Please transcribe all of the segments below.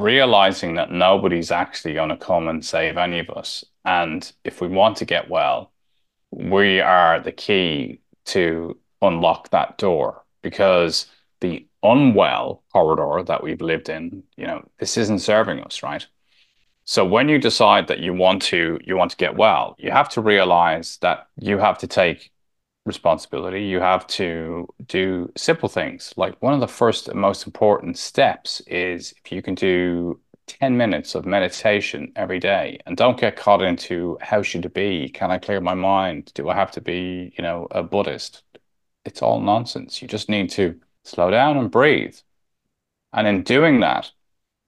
realizing that nobody's actually going to come and save any of us. And if we want to get well, we are the key to unlock that door because the unwell corridor that we've lived in, you know, this isn't serving us, right? So when you decide that you want to you want to get well, you have to realize that you have to take responsibility. You have to do simple things. Like one of the first and most important steps is if you can do 10 minutes of meditation every day and don't get caught into how should it be? Can I clear my mind? Do I have to be, you know, a Buddhist? It's all nonsense. You just need to slow down and breathe. And in doing that,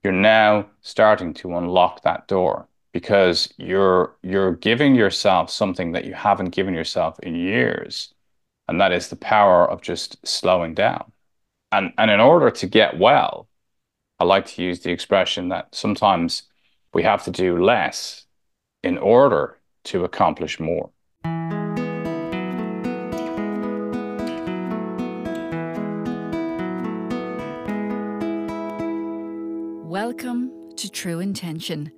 you're now starting to unlock that door because you're you're giving yourself something that you haven't given yourself in years and that is the power of just slowing down and and in order to get well i like to use the expression that sometimes we have to do less in order to accomplish more Welcome to True Intention.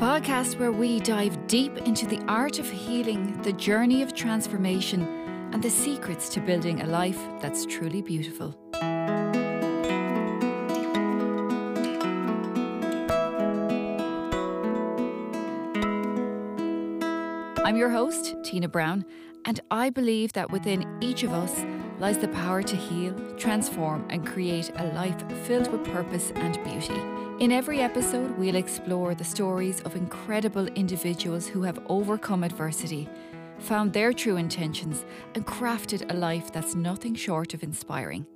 Podcast where we dive deep into the art of healing, the journey of transformation, and the secrets to building a life that's truly beautiful. I'm your host, Tina Brown, and I believe that within each of us lies the power to heal, transform, and create a life filled with purpose and beauty. In every episode, we'll explore the stories of incredible individuals who have overcome adversity, found their true intentions, and crafted a life that's nothing short of inspiring.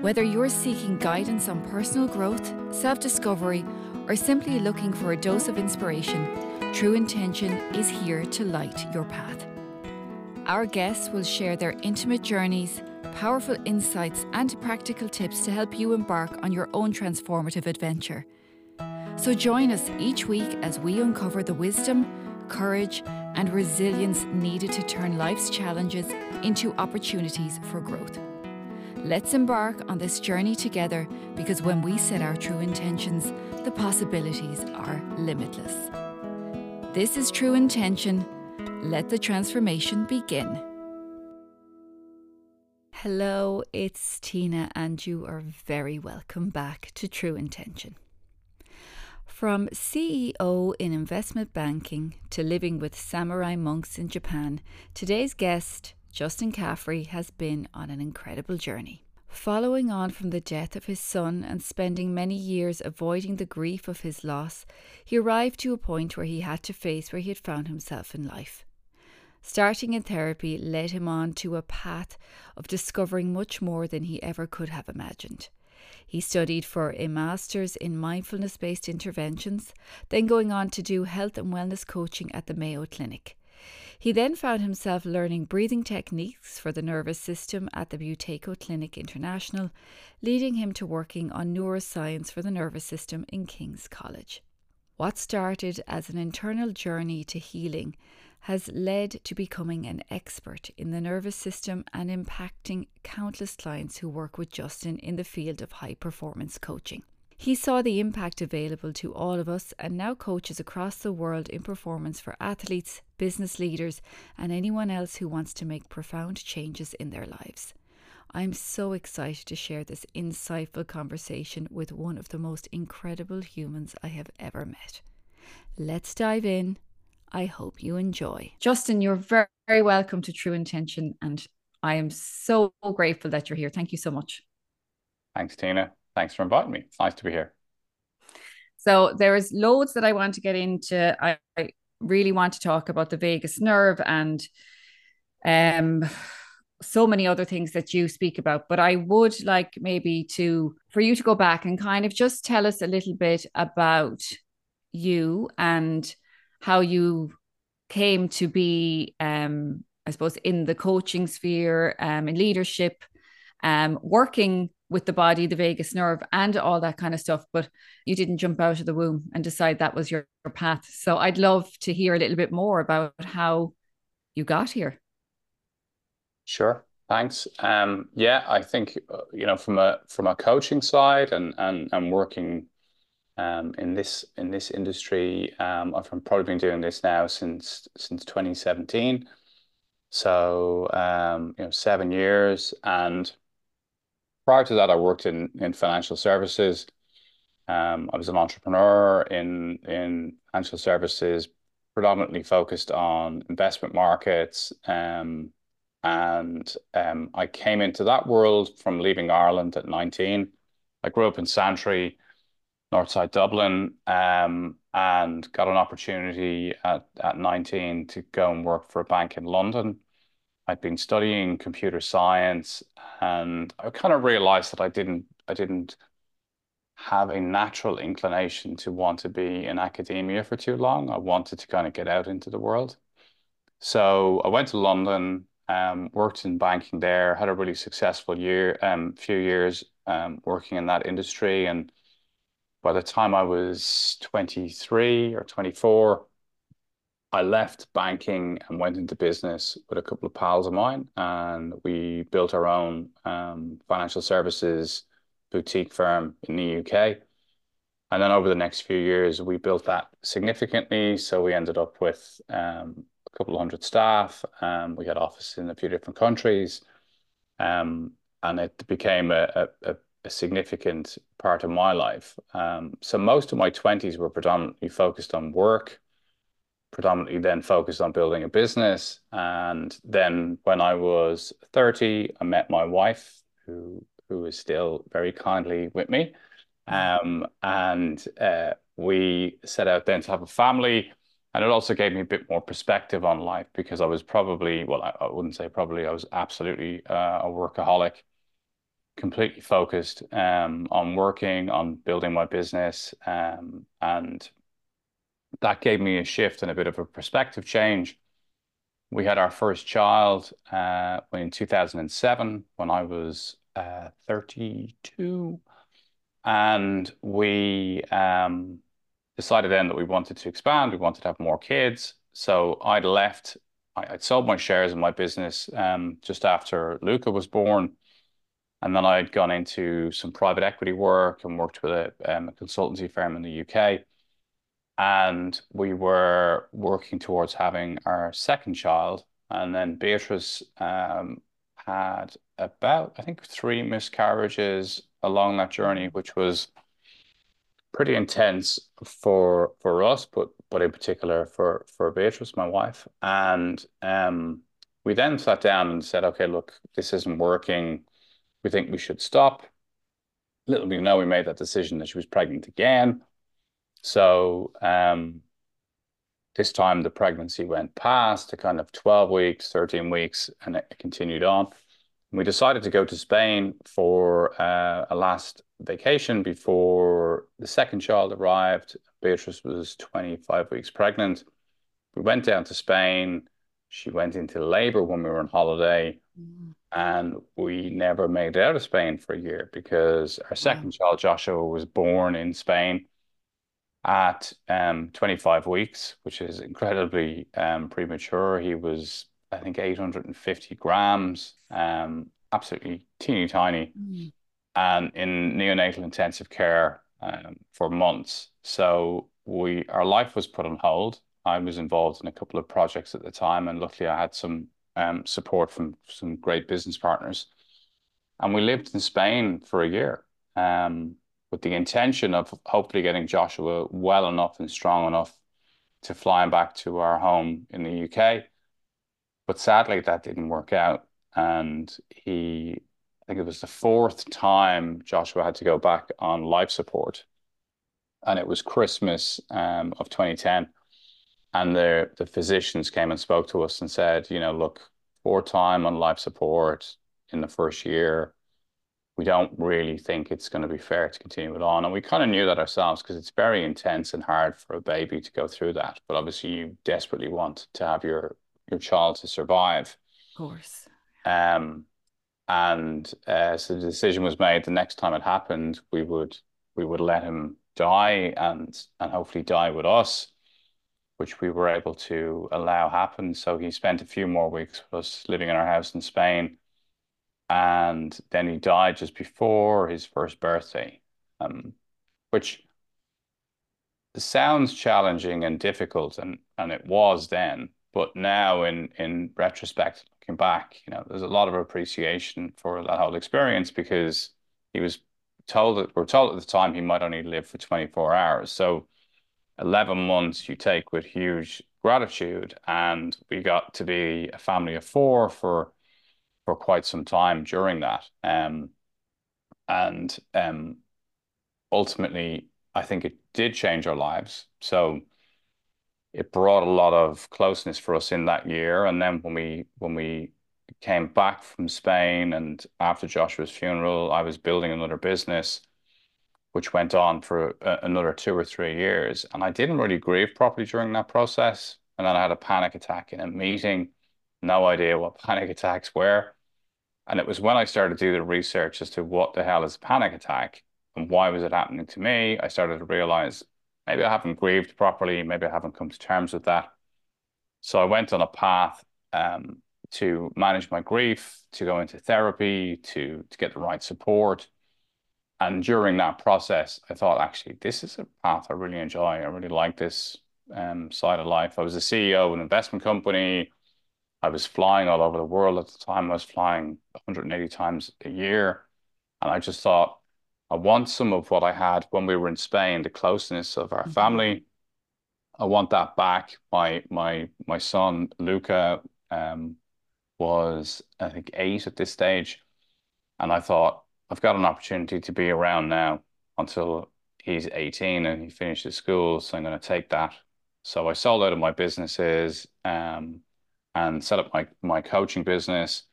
Whether you're seeking guidance on personal growth, self discovery, or simply looking for a dose of inspiration, True Intention is here to light your path. Our guests will share their intimate journeys, powerful insights, and practical tips to help you embark on your own transformative adventure. So join us each week as we uncover the wisdom, courage, and resilience needed to turn life's challenges into opportunities for growth. Let's embark on this journey together because when we set our true intentions, the possibilities are limitless. This is true intention. Let the transformation begin. Hello, it's Tina, and you are very welcome back to True Intention. From CEO in investment banking to living with samurai monks in Japan, today's guest, Justin Caffrey, has been on an incredible journey. Following on from the death of his son and spending many years avoiding the grief of his loss, he arrived to a point where he had to face where he had found himself in life. Starting in therapy led him on to a path of discovering much more than he ever could have imagined. He studied for a master's in mindfulness based interventions, then going on to do health and wellness coaching at the Mayo Clinic. He then found himself learning breathing techniques for the nervous system at the Buteyko Clinic International, leading him to working on neuroscience for the nervous system in King's College. What started as an internal journey to healing has led to becoming an expert in the nervous system and impacting countless clients who work with Justin in the field of high performance coaching. He saw the impact available to all of us and now coaches across the world in performance for athletes, business leaders, and anyone else who wants to make profound changes in their lives. I'm so excited to share this insightful conversation with one of the most incredible humans I have ever met. Let's dive in. I hope you enjoy. Justin, you're very, very welcome to True Intention, and I am so grateful that you're here. Thank you so much. Thanks, Tina. Thanks for inviting me. It's nice to be here. So there is loads that I want to get into. I, I really want to talk about the vagus nerve and um so many other things that you speak about but i would like maybe to for you to go back and kind of just tell us a little bit about you and how you came to be um i suppose in the coaching sphere um in leadership um working with the body, the vagus nerve, and all that kind of stuff. But you didn't jump out of the womb and decide that was your, your path. So I'd love to hear a little bit more about how you got here. Sure. Thanks. Um, yeah, I think uh, you know from a from a coaching side and and and working in this in this industry, um, I've probably been doing this now since since 2017. So um, you know, seven years. And prior to that, I worked in in financial services. Um, I was an entrepreneur in in financial services, predominantly focused on investment markets. Um, and um, I came into that world from leaving Ireland at 19. I grew up in Santry, Northside Dublin, um, and got an opportunity at, at 19 to go and work for a bank in London. I'd been studying computer science and I kind of realized that I didn't I didn't have a natural inclination to want to be in academia for too long. I wanted to kind of get out into the world. So I went to London, um, worked in banking there, had a really successful year, um, few years um, working in that industry. And by the time I was 23 or 24, I left banking and went into business with a couple of pals of mine, and we built our own um, financial services boutique firm in the UK. And then over the next few years, we built that significantly. So we ended up with um, a couple of hundred staff. Um, we had offices in a few different countries. Um, and it became a, a, a, significant part of my life. Um, so most of my 20s were predominantly focused on work, predominantly then focused on building a business. And then when I was 30, I met my wife, who who is still very kindly with me. Um, and uh, we set out then to have a family. And it also gave me a bit more perspective on life because I was probably, well, I, I wouldn't say probably, I was absolutely uh, a workaholic, completely focused um, on working, on building my business. Um, and that gave me a shift and a bit of a perspective change. We had our first child uh, in 2007 when I was uh, 32. And we um, decided then that we wanted to expand, we wanted to have more kids. So I'd left, I, would sold my shares in my business um, just after Luca was born. And then I'd gone into some private equity work and worked with a, um, a consultancy firm in the UK. And we were working towards having our second child. And then Beatrice um, had about, I think, three miscarriages along that journey, which was pretty intense for for us, but but in particular for for Beatrice, my wife. And um, we then sat down and said, okay, look, this isn't working. We think we should stop. Little we know, we made that decision that she was pregnant again. So um, this time the pregnancy went past to kind of 12 weeks, 13 weeks, and it continued on. We decided to go to Spain for uh, a last vacation before the second child arrived. Beatrice was 25 weeks pregnant. We went down to Spain. She went into labor when we were on holiday. Mm. And we never made it out of Spain for a year because our second wow. child, Joshua, was born in Spain at um, 25 weeks, which is incredibly um, premature. He was, I think, 850 grams, um, absolutely teeny tiny, mm. and in neonatal intensive care um, for months. So we, our life was put on hold. I was involved in a couple of projects at the time, and luckily I had some um, support from some great business partners. And we lived in Spain for a year. Um, with the intention of hopefully getting Joshua well enough and strong enough to fly him back to our home in the UK. But sadly, that didn't work out. And he, I think it was the fourth time Joshua had to go back on life support. And it was Christmas um, of 2010. And the, the physicians came and spoke to us and said, you know, look, four time on life support in the first year we don't really think it's going to be fair to continue it on. And we kind of knew that ourselves because it's very intense and hard for a baby to go through that. But obviously, you desperately want to have your your child to survive. Of course. Um, and uh, so the decision was made. The next time it happened, we would we would let him die and and hopefully die with us which we were able to allow happen. So he spent a few more weeks with us living in our house in Spain. And then he died just before his first birthday, um, which sounds challenging and difficult, and, and it was then. But now, in, in retrospect, looking back, you know, there's a lot of appreciation for that whole experience because he was told that we're told at the time he might only live for 24 hours. So 11 months you take with huge gratitude. And we got to be a family of four for for quite some time during that. Um, and um, ultimately, I think it did change our lives. So it brought a lot of closeness for us in that year. And then when we when we came back from Spain and after Joshua's funeral, I was building another business which went on for another two or three years. And I didn't really grieve properly during that process. And then I had a panic attack in a meeting, no idea what panic attacks were. And it was when I started to do the research as to what the hell is a panic attack and why was it happening to me, I started to realize maybe I haven't grieved properly, maybe I haven't come to terms with that. So I went on a path um, to manage my grief, to go into therapy, to to get the right support, and during that process, I thought, actually, this is a path I really enjoy. I really like this um, side of life. I was a CEO of an investment company. I was flying all over the world at the time. I was flying 180 times a year. And I just thought, I want some of what I had when we were in Spain, the closeness of our mm-hmm. family. I want that back. My my my son Luca um, was I think eight at this stage, and I thought I've got an opportunity to be around now until he's 18 and he finishes school. So I'm going to take that. So I sold out of my businesses um, and set up my, my coaching business,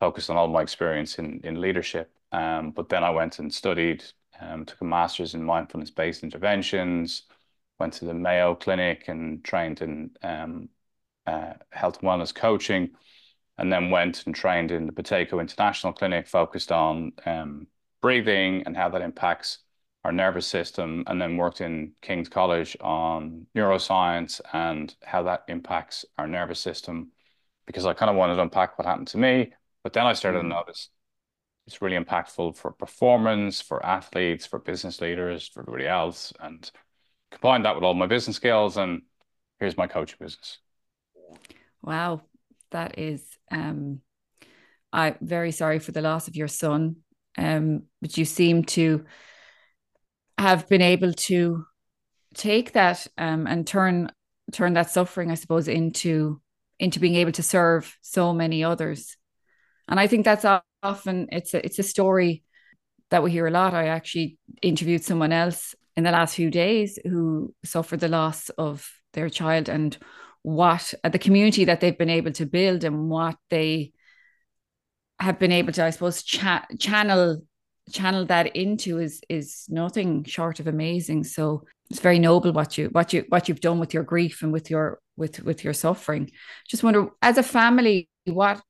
focused on all my experience in, in leadership. Um, but then I went and studied, um, took a master's in mindfulness based interventions, went to the Mayo Clinic and trained in um, uh, health and wellness coaching and then went and trained in the Buteyko International Clinic, focused on um, breathing and how that impacts our nervous system, and then worked in King's College on neuroscience and how that impacts our nervous system, because I kind of wanted to unpack what happened to me. But then I started mm. to notice it's really impactful for performance, for athletes, for business leaders, for everybody else, and combine that with all my business skills, and here's my coaching business. Wow, that is um I'm very sorry for the loss of your son. Um, but you seem to have been able to take that um and turn turn that suffering, I suppose, into into being able to serve so many others. And I think that's often it's a it's a story that we hear a lot. I actually interviewed someone else in the last few days who suffered the loss of their child and what uh, the community that they've been able to build and what they have been able to, I suppose, cha- channel channel that into is is nothing short of amazing. So it's very noble what you what you what you've done with your grief and with your with with your suffering. Just wonder, as a family, what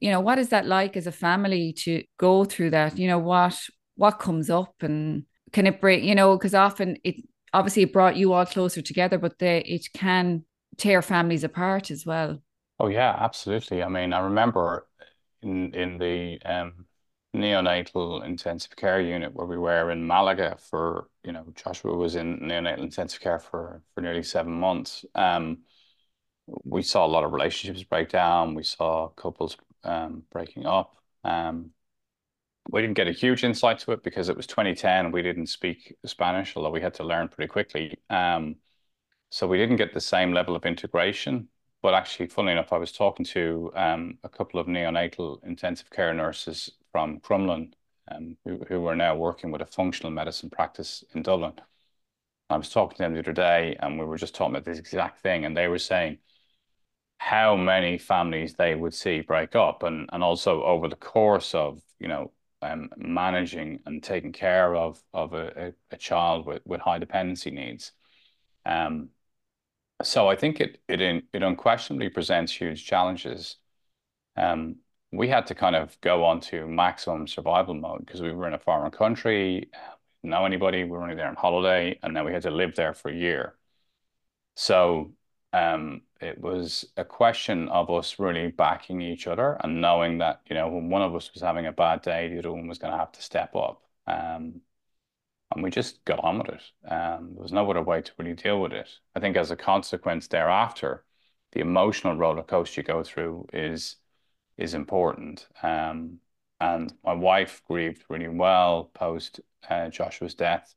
you know, what is that like as a family to go through that? You know, what what comes up and can it bring You know, because often it obviously it brought you all closer together, but they it can tear families apart as well. Oh yeah, absolutely. I mean, I remember in in the um, neonatal intensive care unit where we were in Malaga for you know Joshua was in neonatal intensive care for for nearly seven months. Um, we saw a lot of relationships break down. We saw couples um, breaking up. Um, we didn't get a huge insight to it because it was 2010. We didn't speak Spanish, although we had to learn pretty quickly. Um, so we didn't get the same level of integration. But actually, funnily enough, I was talking to um, a couple of neonatal intensive care nurses from Crumlin um, who, who are now working with a functional medicine practice in Dublin. I was talking to them the other day, and we were just talking about this exact thing, and they were saying how many families they would see break up, and and also over the course of you know um, managing and taking care of of a, a, child with, with high dependency needs. Um, so I think it it it unquestionably presents huge challenges. Um, we had to kind of go on to maximum survival mode because we were in a foreign country, know anybody, we were only there on holiday, and then we had to live there for a year. So um, it was a question of us really backing each other and knowing that, you know, when one of us was having a bad day, the other one was going to have to step up. Um, and we just got on with it. Um, there was no other way to really deal with it. I think as a consequence thereafter, the emotional roller coaster you go through is is important. Um, and my wife grieved really well post uh, Joshua's death.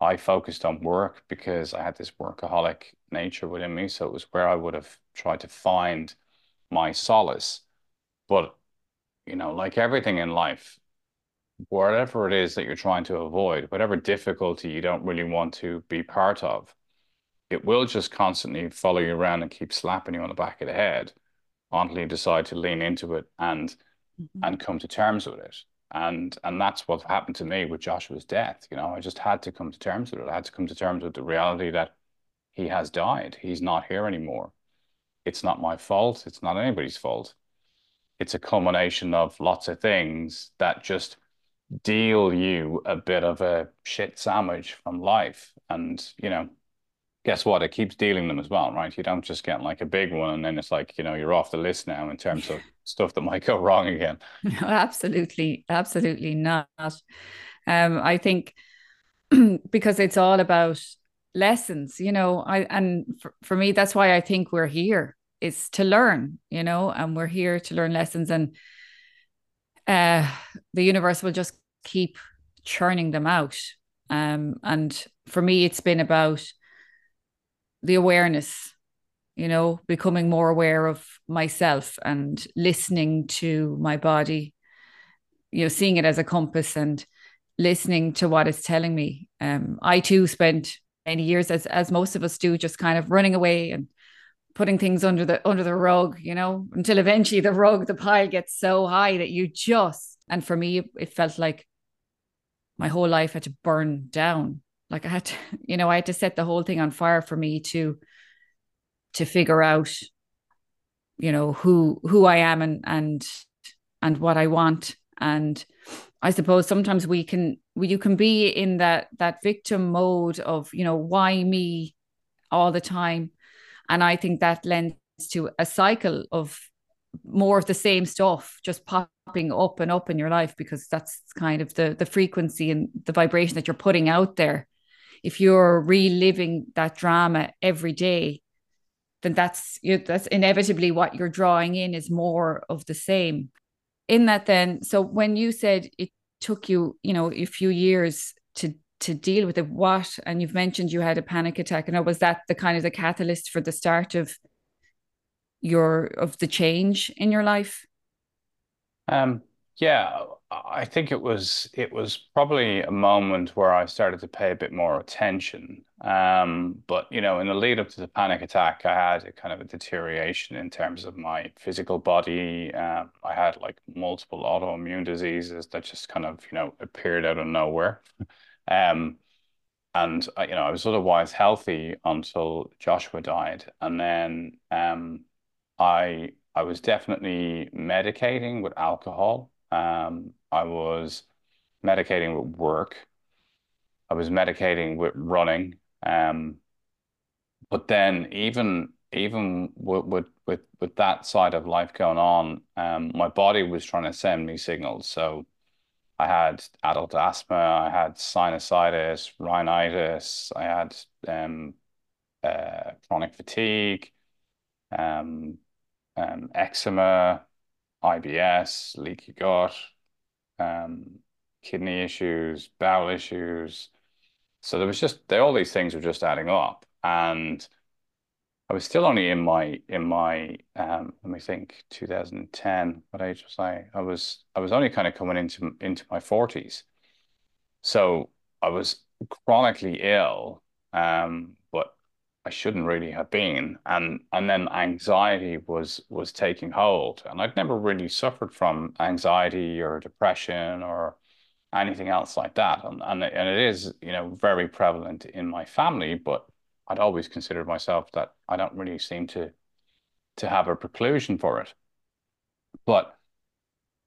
I focused on work because I had this workaholic nature within me. So it was where I would have tried to find my solace. But, you know, like everything in life, whatever it is that you're trying to avoid, whatever difficulty you don't really want to be part of, it will just constantly follow you around and keep slapping you on the back of the head until you decide to lean into it and mm-hmm. and come to terms with it and and that's what happened to me with Joshua's death. You know, I just had to come to terms with it. I had to come to terms with the reality that he has died. He's not here anymore. It's not my fault. It's not anybody's fault. It's a culmination of lots of things that just deal you a bit of a shit sandwich from life. And, you know, guess what? It keeps dealing them as well, right? You don't just get like a big one and then it's like, you know, you're off the list now in terms of stuff that might go wrong again. No, absolutely, absolutely not. Um, I think because it's all about lessons, you know, I and for, for me, that's why I think we're here is to learn, you know, and we're here to learn lessons and uh the universe will just keep churning them out. Um, and for me, it's been about the awareness you know, becoming more aware of myself and listening to my body, you know, seeing it as a compass and listening to what it's telling me. Um, I too spent many years, as as most of us do, just kind of running away and putting things under the under the rug, you know, until eventually the rug, the pile gets so high that you just and for me it felt like my whole life had to burn down. Like I had to, you know, I had to set the whole thing on fire for me to to figure out you know who who I am and and and what I want and I suppose sometimes we can we, you can be in that that victim mode of you know why me all the time and I think that lends to a cycle of more of the same stuff just popping up and up in your life because that's kind of the the frequency and the vibration that you're putting out there if you're reliving that drama every day then that's you know, that's inevitably what you're drawing in is more of the same. In that, then, so when you said it took you, you know, a few years to to deal with it, what? And you've mentioned you had a panic attack, and was that the kind of the catalyst for the start of your of the change in your life? Um, yeah, I think it was it was probably a moment where I started to pay a bit more attention. Um, but you know, in the lead up to the panic attack, I had a kind of a deterioration in terms of my physical body. Um, I had like multiple autoimmune diseases that just kind of you know appeared out of nowhere. Um, and you know, I was otherwise healthy until Joshua died, and then um, I I was definitely medicating with alcohol. Um, I was medicating with work. I was medicating with running. Um, but then even even with, with with with that side of life going on, um, my body was trying to send me signals. So I had adult asthma, I had sinusitis, rhinitis, I had um, uh, chronic fatigue, um, um, eczema, IBS, leaky gut, um, kidney issues, bowel issues. So there was just they, all these things were just adding up, and I was still only in my in my um, let me think 2010. What age was I? I was I was only kind of coming into into my 40s, so I was chronically ill, um, but I shouldn't really have been. And and then anxiety was was taking hold. And I'd never really suffered from anxiety or depression or anything else like that. And and, and it is, you know, very prevalent in my family, but I'd always considered myself that I don't really seem to to have a preclusion for it. But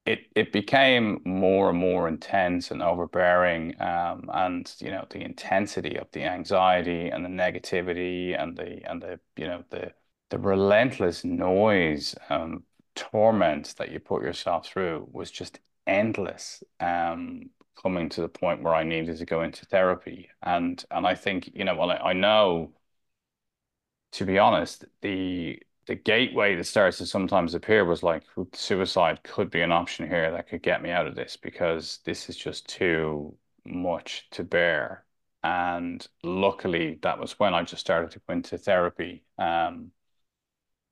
it it became more and more intense and overbearing um, and you know the intensity of the anxiety and the negativity and the and the you know the the relentless noise um, torment that you put yourself through was just endless um, coming to the point where I needed to go into therapy. And and I think you know well I, I know to be honest the the gateway that starts to sometimes appear was like suicide could be an option here that could get me out of this because this is just too much to bear. And luckily, that was when I just started to go into therapy, um,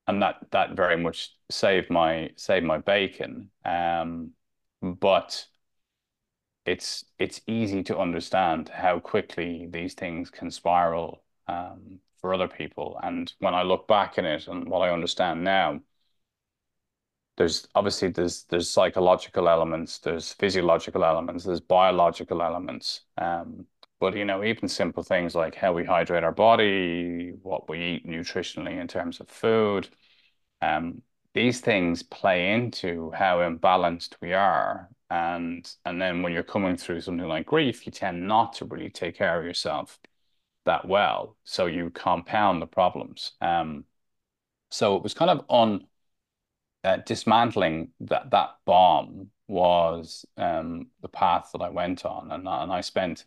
and that that very much saved my saved my bacon. Um, but it's it's easy to understand how quickly these things can spiral um, for other people. And when I look back in it and what I understand now, there's obviously there's there's psychological elements, there's physiological elements, there's biological elements. Um, but you know, even simple things like how we hydrate our body, what we eat nutritionally in terms of food, um, these things play into how imbalanced we are. And and then when you're coming through something like grief, you tend not to really take care of yourself that well. So you compound the problems. Um, so it was kind of on uh, dismantling that that bomb was um, the path that I went on, and and I spent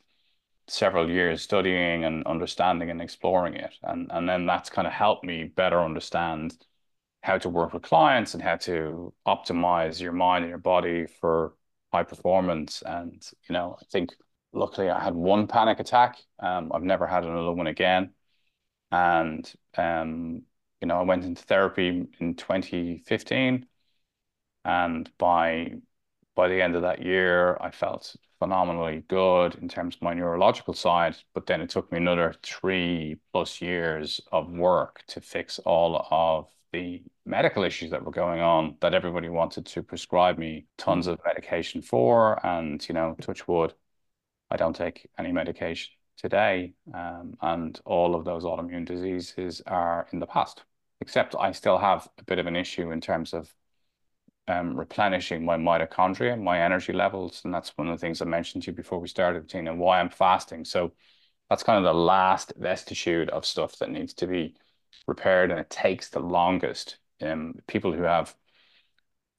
several years studying and understanding and exploring it, and and then that's kind of helped me better understand how to work with clients and how to optimize your mind and your body for high performance. And you know, I think luckily I had one panic attack. Um, I've never had another one again. And um, you know, I went into therapy in 2015, and by by the end of that year, I felt phenomenally good in terms of my neurological side. But then it took me another three plus years of work to fix all of the medical issues that were going on that everybody wanted to prescribe me tons of medication for. And, you know, touch wood, I don't take any medication today, um, and all of those autoimmune diseases are in the past. Except I still have a bit of an issue in terms of um, replenishing my mitochondria, my energy levels, and that's one of the things I mentioned to you before we started, Tina, why I'm fasting. So that's kind of the last vestige of stuff that needs to be repaired, and it takes the longest. Um, people who have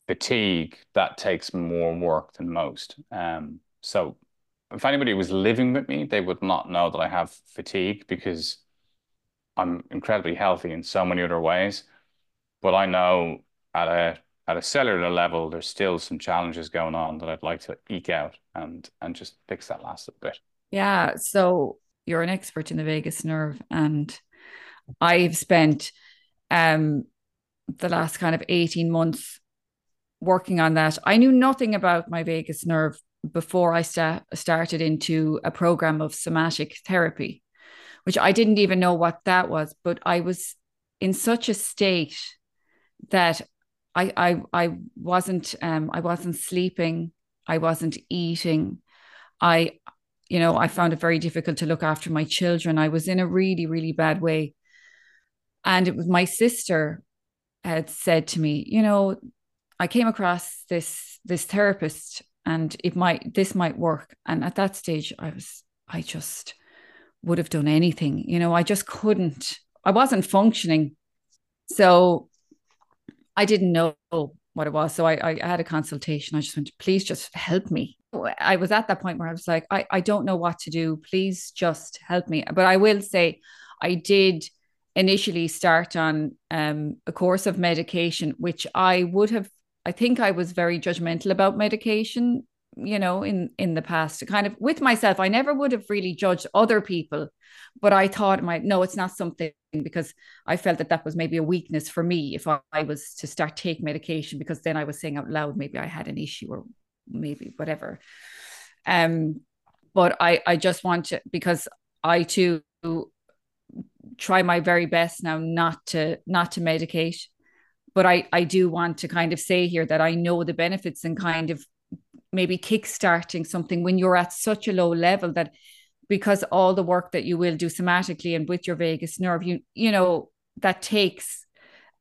fatigue, that takes more work than most. Um, so if anybody was living with me, they would not know that I have fatigue because I'm incredibly healthy in so many other ways. But I know at a at a cellular level, there's still some challenges going on that I'd like to eke out and and just fix that last little bit. Yeah. So you're an expert in the vagus nerve, and I've spent um the last kind of 18 months working on that. I knew nothing about my vagus nerve before I sta- started into a program of somatic therapy, which I didn't even know what that was, but I was in such a state that I I I wasn't um I wasn't sleeping, I wasn't eating. I you know, I found it very difficult to look after my children. I was in a really really bad way. And it was my sister had said to me, you know, I came across this this therapist and it might this might work. And at that stage i was i just would have done anything you know i just couldn't i wasn't functioning. So i didn't know what it was. So I, I had a consultation. I just went please just help me. I was at that point where i was like I, I don't know what to do. Please just help me. But i will say i did initially start on um, a course of medication which i would have I think I was very judgmental about medication, you know, in in the past. Kind of with myself, I never would have really judged other people, but I thought, my no, it's not something because I felt that that was maybe a weakness for me if I, I was to start take medication because then I was saying out loud maybe I had an issue or maybe whatever. Um, but I I just want to because I too try my very best now not to not to medicate but I, I do want to kind of say here that I know the benefits and kind of maybe kickstarting something when you're at such a low level that because all the work that you will do somatically and with your vagus nerve, you you know, that takes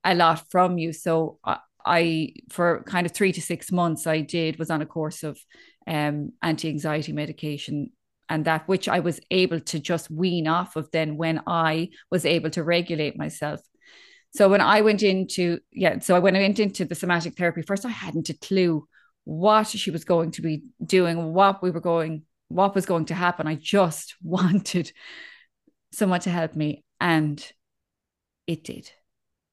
a lot from you. So I, I for kind of three to six months I did was on a course of um, anti-anxiety medication and that which I was able to just wean off of then when I was able to regulate myself. So when I went into yeah, so when I went into the somatic therapy first, I hadn't a clue what she was going to be doing, what we were going, what was going to happen. I just wanted someone to help me, and it did.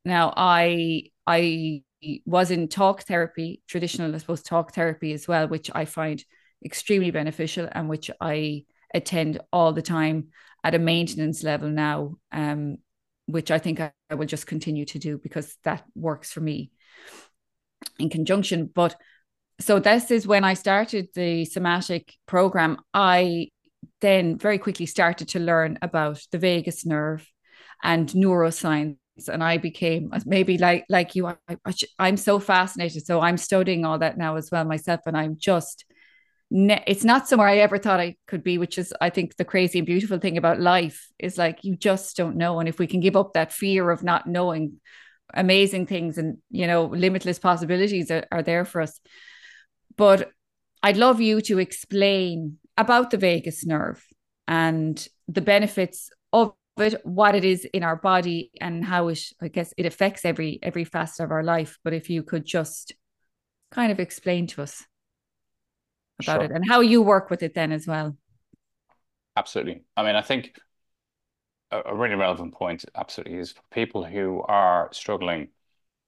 Now I I was in talk therapy, traditional, I suppose, talk therapy as well, which I find extremely beneficial and which I attend all the time at a maintenance level now, um, which I think I, I will just continue to do because that works for me in conjunction. But so this is when I started the somatic program. I then very quickly started to learn about the vagus nerve and neuroscience and I became maybe like like you I, I'm so fascinated so I'm studying all that now as well myself and I'm just it's not somewhere I ever thought I could be which is I think the crazy and beautiful thing about life is like you just don't know. And if we can give up that fear of not knowing amazing things and you know limitless possibilities are, are there for us. But I'd love you to explain about the vagus nerve and the benefits of it, what it is in our body and how it, I guess, it affects every every facet of our life. But if you could just kind of explain to us about sure. it and how you work with it then as well. Absolutely. I mean, I think a, a really relevant point absolutely is for people who are struggling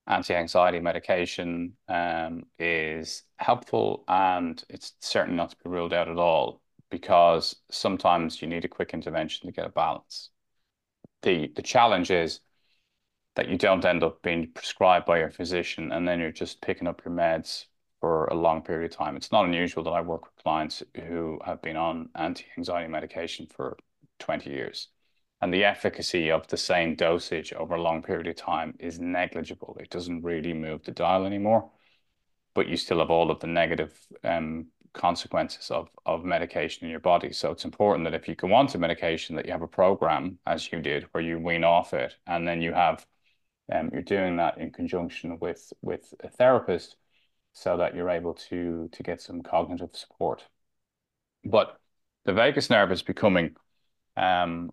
anti-anxiety medication um, is helpful and it's certainly not to be ruled out at all because sometimes you need a quick intervention to get a balance. The, the challenge is that you don't end up being prescribed by your physician and then you're just picking up your meds for a long period of time. It's not unusual that I work with clients who have been on anti-anxiety medication for 20 years and the efficacy of the same dosage over a long period of time is negligible. It doesn't really move the dial anymore, but you still have all of the negative um, consequences of, of medication in your body. So it's important that if you go on to medication, that you have a program, as you did, where you wean off it, and then you have um, you're doing that in conjunction with with a therapist, so that you're able to to get some cognitive support. But the vagus nerve is becoming um,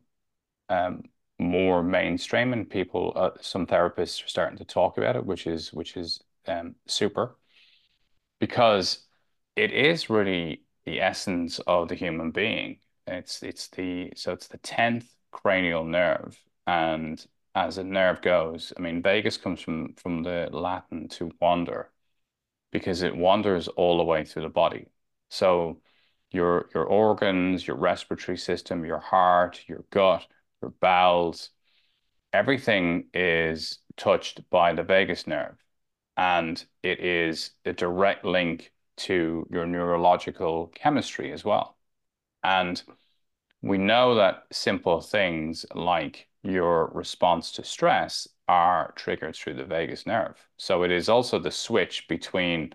um, more mainstream and people, uh, some therapists are starting to talk about it, which is which is um, super because it is really the essence of the human being. It's it's the so it's the tenth cranial nerve, and as a nerve goes, I mean, vagus comes from from the Latin to wander, because it wanders all the way through the body. So your your organs, your respiratory system, your heart, your gut, your bowels, everything is touched by the vagus nerve. And it is a direct link to your neurological chemistry as well. And we know that simple things like your response to stress are triggered through the vagus nerve. So it is also the switch between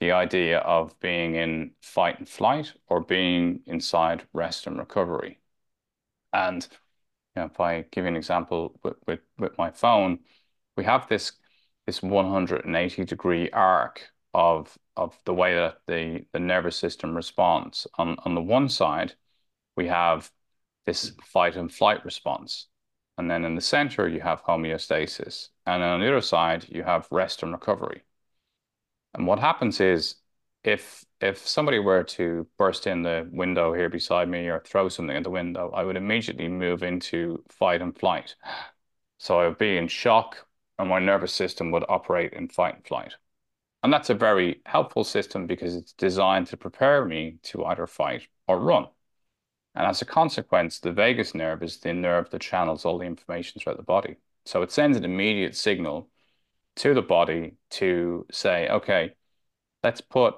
the idea of being in fight and flight or being inside rest and recovery. And you know, if I give you an example with, with, with my phone, we have this this 180 degree arc of of the way that the, the nervous system responds. On on the one side, we have this fight and flight response. And then in the center, you have homeostasis. And on the other side, you have rest and recovery. And what happens is if if somebody were to burst in the window here beside me or throw something at the window, I would immediately move into fight and flight. So I would be in shock and my nervous system would operate in fight and flight. And that's a very helpful system because it's designed to prepare me to either fight or run. And as a consequence, the vagus nerve is the nerve that channels all the information throughout the body. So it sends an immediate signal to the body to say, okay, let's put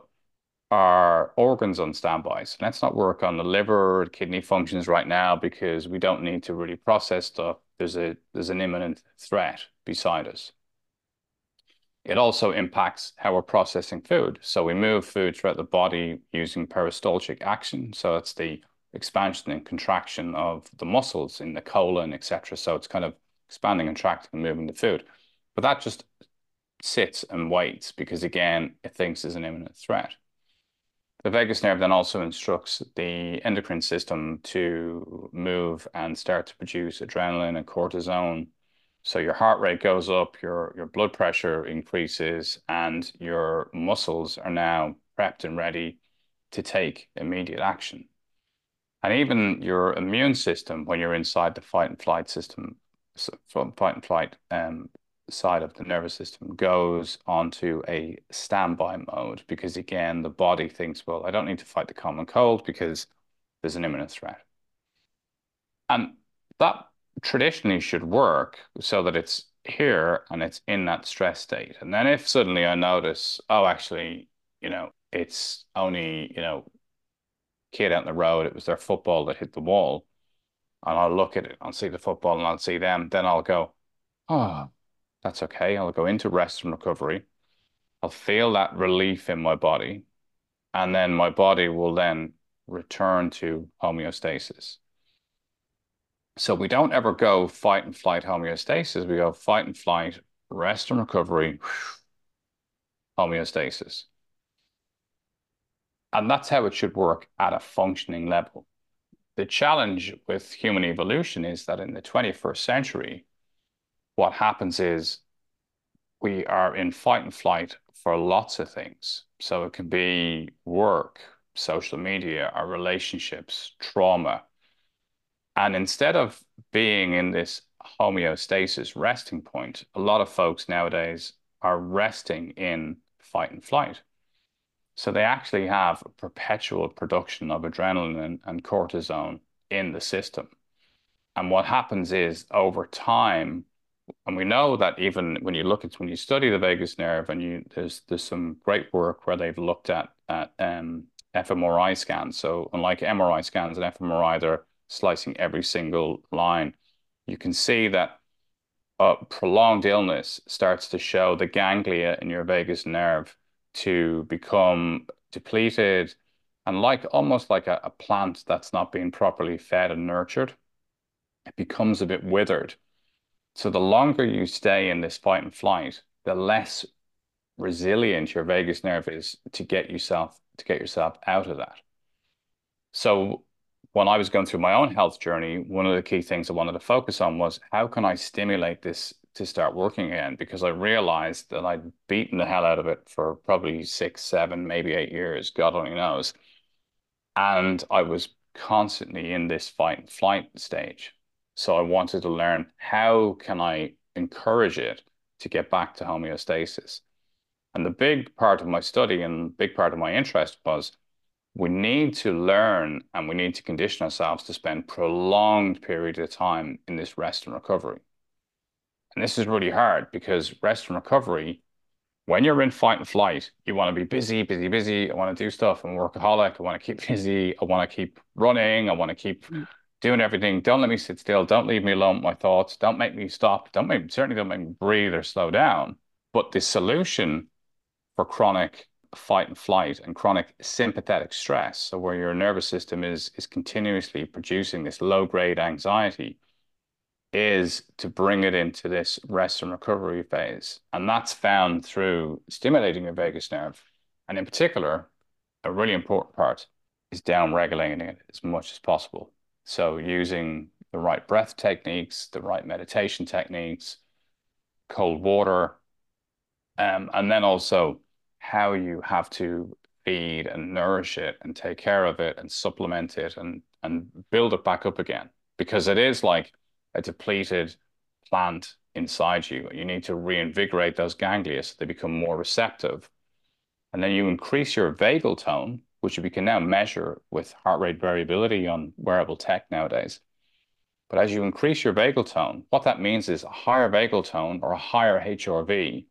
our organs on standby. So let's not work on the liver, or kidney functions right now because we don't need to really process stuff. There's a there's an imminent threat beside us. It also impacts how we're processing food. So we move food throughout the body using peristaltic action. So it's the expansion and contraction of the muscles in the colon, etc. So it's kind of expanding, and contracting, and moving the food. But that just sits and waits because, again, it thinks there's an imminent threat. The vagus nerve then also instructs the endocrine system to move and start to produce adrenaline and cortisone. So your heart rate goes up, your, your blood pressure increases, and your muscles are now prepped and ready to take immediate action. And even your immune system, when you're inside the fight and flight system, from fight and flight um, side of the nervous system goes onto a standby mode because again the body thinks well I don't need to fight the common cold because there's an imminent threat. And that traditionally should work so that it's here and it's in that stress state. And then if suddenly I notice oh actually you know it's only you know kid out in the road it was their football that hit the wall and I'll look at it I'll see the football and I'll see them then I'll go oh that's okay. I'll go into rest and recovery. I'll feel that relief in my body. And then my body will then return to homeostasis. So we don't ever go fight and flight homeostasis. We go fight and flight, rest and recovery, homeostasis. And that's how it should work at a functioning level. The challenge with human evolution is that in the 21st century, what happens is we are in fight and flight for lots of things. So it can be work, social media, our relationships, trauma. And instead of being in this homeostasis resting point, a lot of folks nowadays are resting in fight and flight. So they actually have a perpetual production of adrenaline and, and cortisone in the system. And what happens is over time, and we know that even when you look at when you study the vagus nerve and you there's there's some great work where they've looked at at um, fMRI scans. So unlike MRI scans and fMRI, they're slicing every single line. You can see that uh, prolonged illness starts to show the ganglia in your vagus nerve to become depleted and like almost like a, a plant that's not being properly fed and nurtured, it becomes a bit withered so the longer you stay in this fight and flight, the less resilient your vagus nerve is to get yourself to get yourself out of that. So when I was going through my own health journey, one of the key things I wanted to focus on was how can I stimulate this to start working again? Because I realized that I'd beaten the hell out of it for probably six, seven, maybe eight years, God only knows. And I was constantly in this fight and flight stage. So I wanted to learn how can I encourage it to get back to homeostasis. And the big part of my study and big part of my interest was we need to learn and we need to condition ourselves to spend prolonged period of time in this rest and recovery. And this is really hard because rest and recovery, when you're in fight and flight, you want to be busy, busy, busy. I want to do stuff. I'm a workaholic. I want to keep busy. I want to keep running. I want to keep mm doing everything. Don't let me sit still. Don't leave me alone with my thoughts. Don't make me stop. Don't make certainly don't make me breathe or slow down. But the solution for chronic fight and flight and chronic sympathetic stress, so where your nervous system is is continuously producing this low grade anxiety, is to bring it into this rest and recovery phase. And that's found through stimulating your vagus nerve. And in particular, a really important part is down regulating it as much as possible. So using the right breath techniques, the right meditation techniques, cold water, um, and then also how you have to feed and nourish it and take care of it and supplement it and and build it back up again because it is like a depleted plant inside you. You need to reinvigorate those ganglia so they become more receptive. And then you increase your vagal tone, which we can now measure with heart rate variability on wearable tech nowadays. But as you increase your vagal tone, what that means is a higher vagal tone or a higher HRV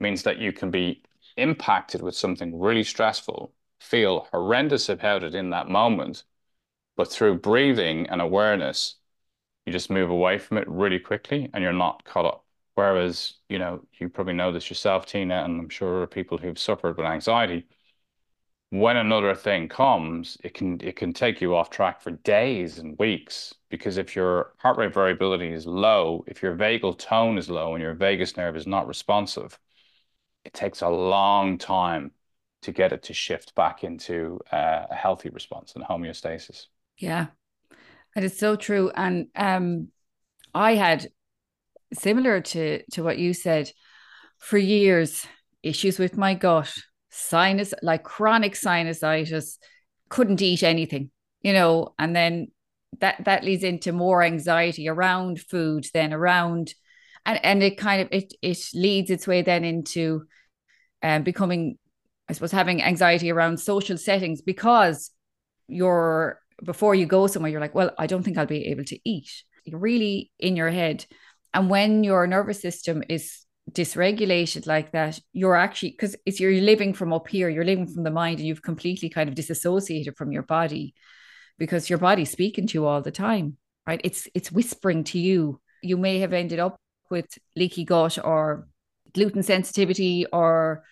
means that you can be impacted with something really stressful, feel horrendous about it in that moment, but through breathing and awareness, you just move away from it really quickly and you're not caught up. Whereas, you know, you probably know this yourself, Tina, and I'm sure people who've suffered with anxiety, when another thing comes, it can it can take you off track for days and weeks because if your heart rate variability is low, if your vagal tone is low and your vagus nerve is not responsive, it takes a long time to get it to shift back into uh, a healthy response and homeostasis. Yeah. And it's so true. And um, I had similar to to what you said for years issues with my gut sinus like chronic sinusitis couldn't eat anything you know and then that that leads into more anxiety around food then around and and it kind of it it leads its way then into um, becoming i suppose having anxiety around social settings because you're before you go somewhere you're like well i don't think i'll be able to eat you're really in your head and when your nervous system is dysregulated like that, you're actually because it's you're living from up here, you're living from the mind, and you've completely kind of disassociated from your body because your body's speaking to you all the time, right? It's it's whispering to you. You may have ended up with leaky gut or gluten sensitivity or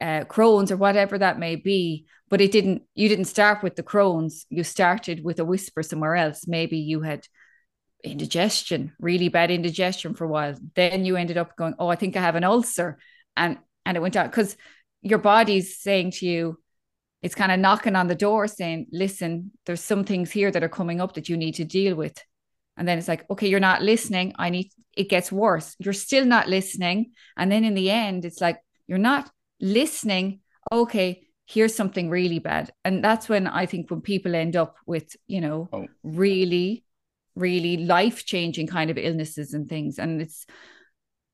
uh, Crohn's or whatever that may be, but it didn't. You didn't start with the Crohn's. You started with a whisper somewhere else. Maybe you had indigestion, really bad indigestion for a while. Then you ended up going, Oh, I think I have an ulcer. And and it went out because your body's saying to you, it's kind of knocking on the door saying, Listen, there's some things here that are coming up that you need to deal with. And then it's like, okay, you're not listening. I need it gets worse. You're still not listening. And then in the end, it's like, you're not listening. Okay, here's something really bad. And that's when I think when people end up with, you know, oh. really really life changing kind of illnesses and things. And it's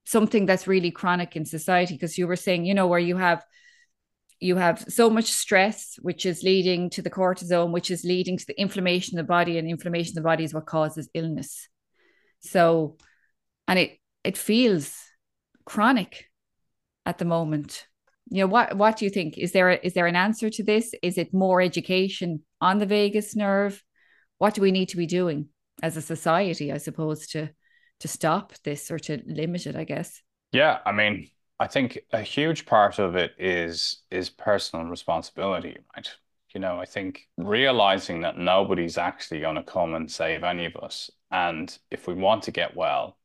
something that's really chronic in society because you were saying, you know, where you have you have so much stress, which is leading to the cortisone, which is leading to the inflammation of the body, and inflammation of the body is what causes illness. So, and it it feels chronic at the moment. You know what? What do you think? Is there a, is there an answer to this? Is it more education on the vagus nerve? What do we need to be doing? as a society, I suppose, to to stop this or to limit it, I guess. Yeah, I mean, I think a huge part of it is is personal responsibility, right? You know, I think realizing that nobody's actually going to come and save any of us. And if we want to get well,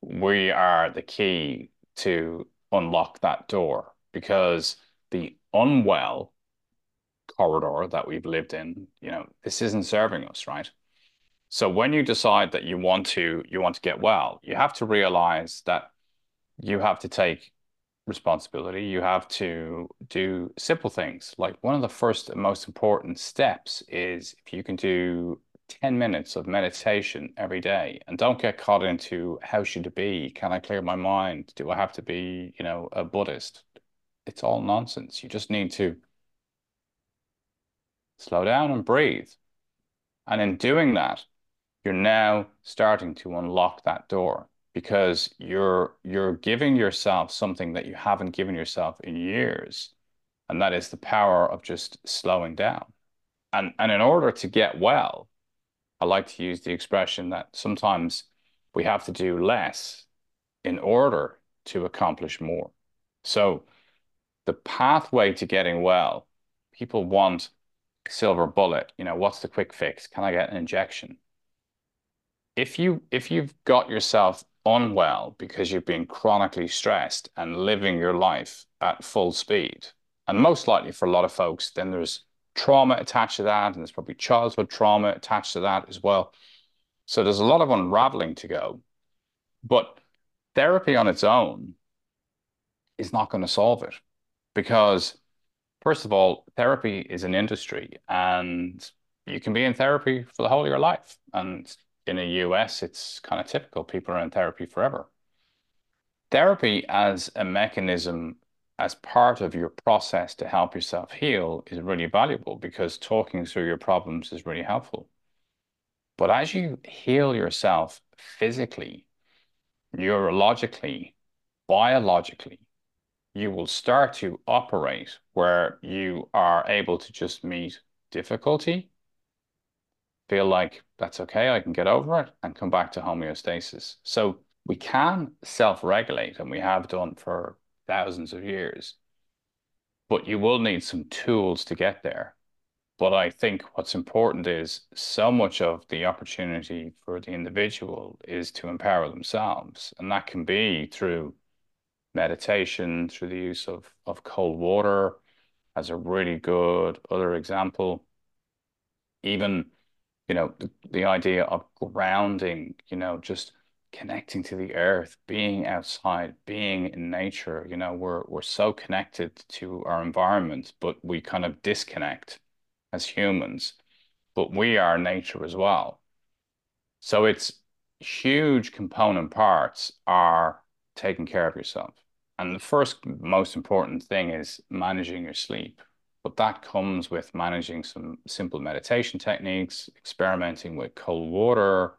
we are the key to unlock that door because the unwell corridor that we've lived in, you know, this isn't serving us, right? So when you decide that you want to you want to get well, you have to realize that you have to take responsibility. You have to do simple things. Like one of the first and most important steps is if you can do 10 minutes of meditation every day and don't get caught into how should it be? Can I clear my mind? Do I have to be, you know, a Buddhist? It's all nonsense. You just need to slow down and breathe. And in doing that, you're now starting to unlock that door because you're you're giving yourself something that you haven't given yourself in years and that is the power of just slowing down and and in order to get well i like to use the expression that sometimes we have to do less in order to accomplish more so the pathway to getting well people want silver bullet you know what's the quick fix can i get an injection if you if you've got yourself unwell because you've been chronically stressed and living your life at full speed, and most likely for a lot of folks, then there's trauma attached to that, and there's probably childhood trauma attached to that as well. So there's a lot of unraveling to go. But therapy on its own is not going to solve it because, first of all, therapy is an industry and you can be in therapy for the whole of your life. And in the US, it's kind of typical. People are in therapy forever. Therapy as a mechanism, as part of your process to help yourself heal, is really valuable because talking through your problems is really helpful. But as you heal yourself physically, neurologically, biologically, you will start to operate where you are able to just meet difficulty feel like that's okay, I can get over it and come back to homeostasis. So we can self regulate, and we have done for thousands of years, but you will need some tools to get there. But I think what's important is so much of the opportunity for the individual is to empower themselves. And that can be through meditation through the use of, of cold water as a really good other example. Even, you know, the, the idea of grounding, you know, just connecting to the earth, being outside, being in nature. You know, we're we're so connected to our environment, but we kind of disconnect as humans. But we are nature as well. So it's huge component parts are taking care of yourself. And the first most important thing is managing your sleep. But that comes with managing some simple meditation techniques, experimenting with cold water.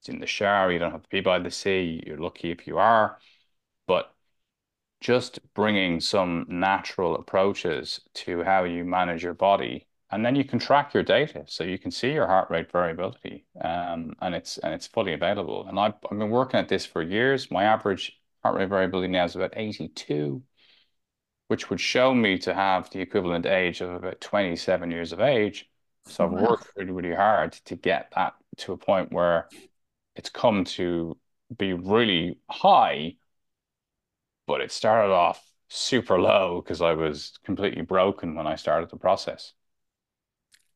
It's in the shower. You don't have to be by the sea. You're lucky if you are. But just bringing some natural approaches to how you manage your body and then you can track your data so you can see your heart rate variability um, and it's and it's fully available and I've, I've been working at this for years my average heart rate variability now is about 82 which would show me to have the equivalent age of about 27 years of age. So I've worked really really hard to get that to a point where it's come to be really high but it started off super low because I was completely broken when I started the process.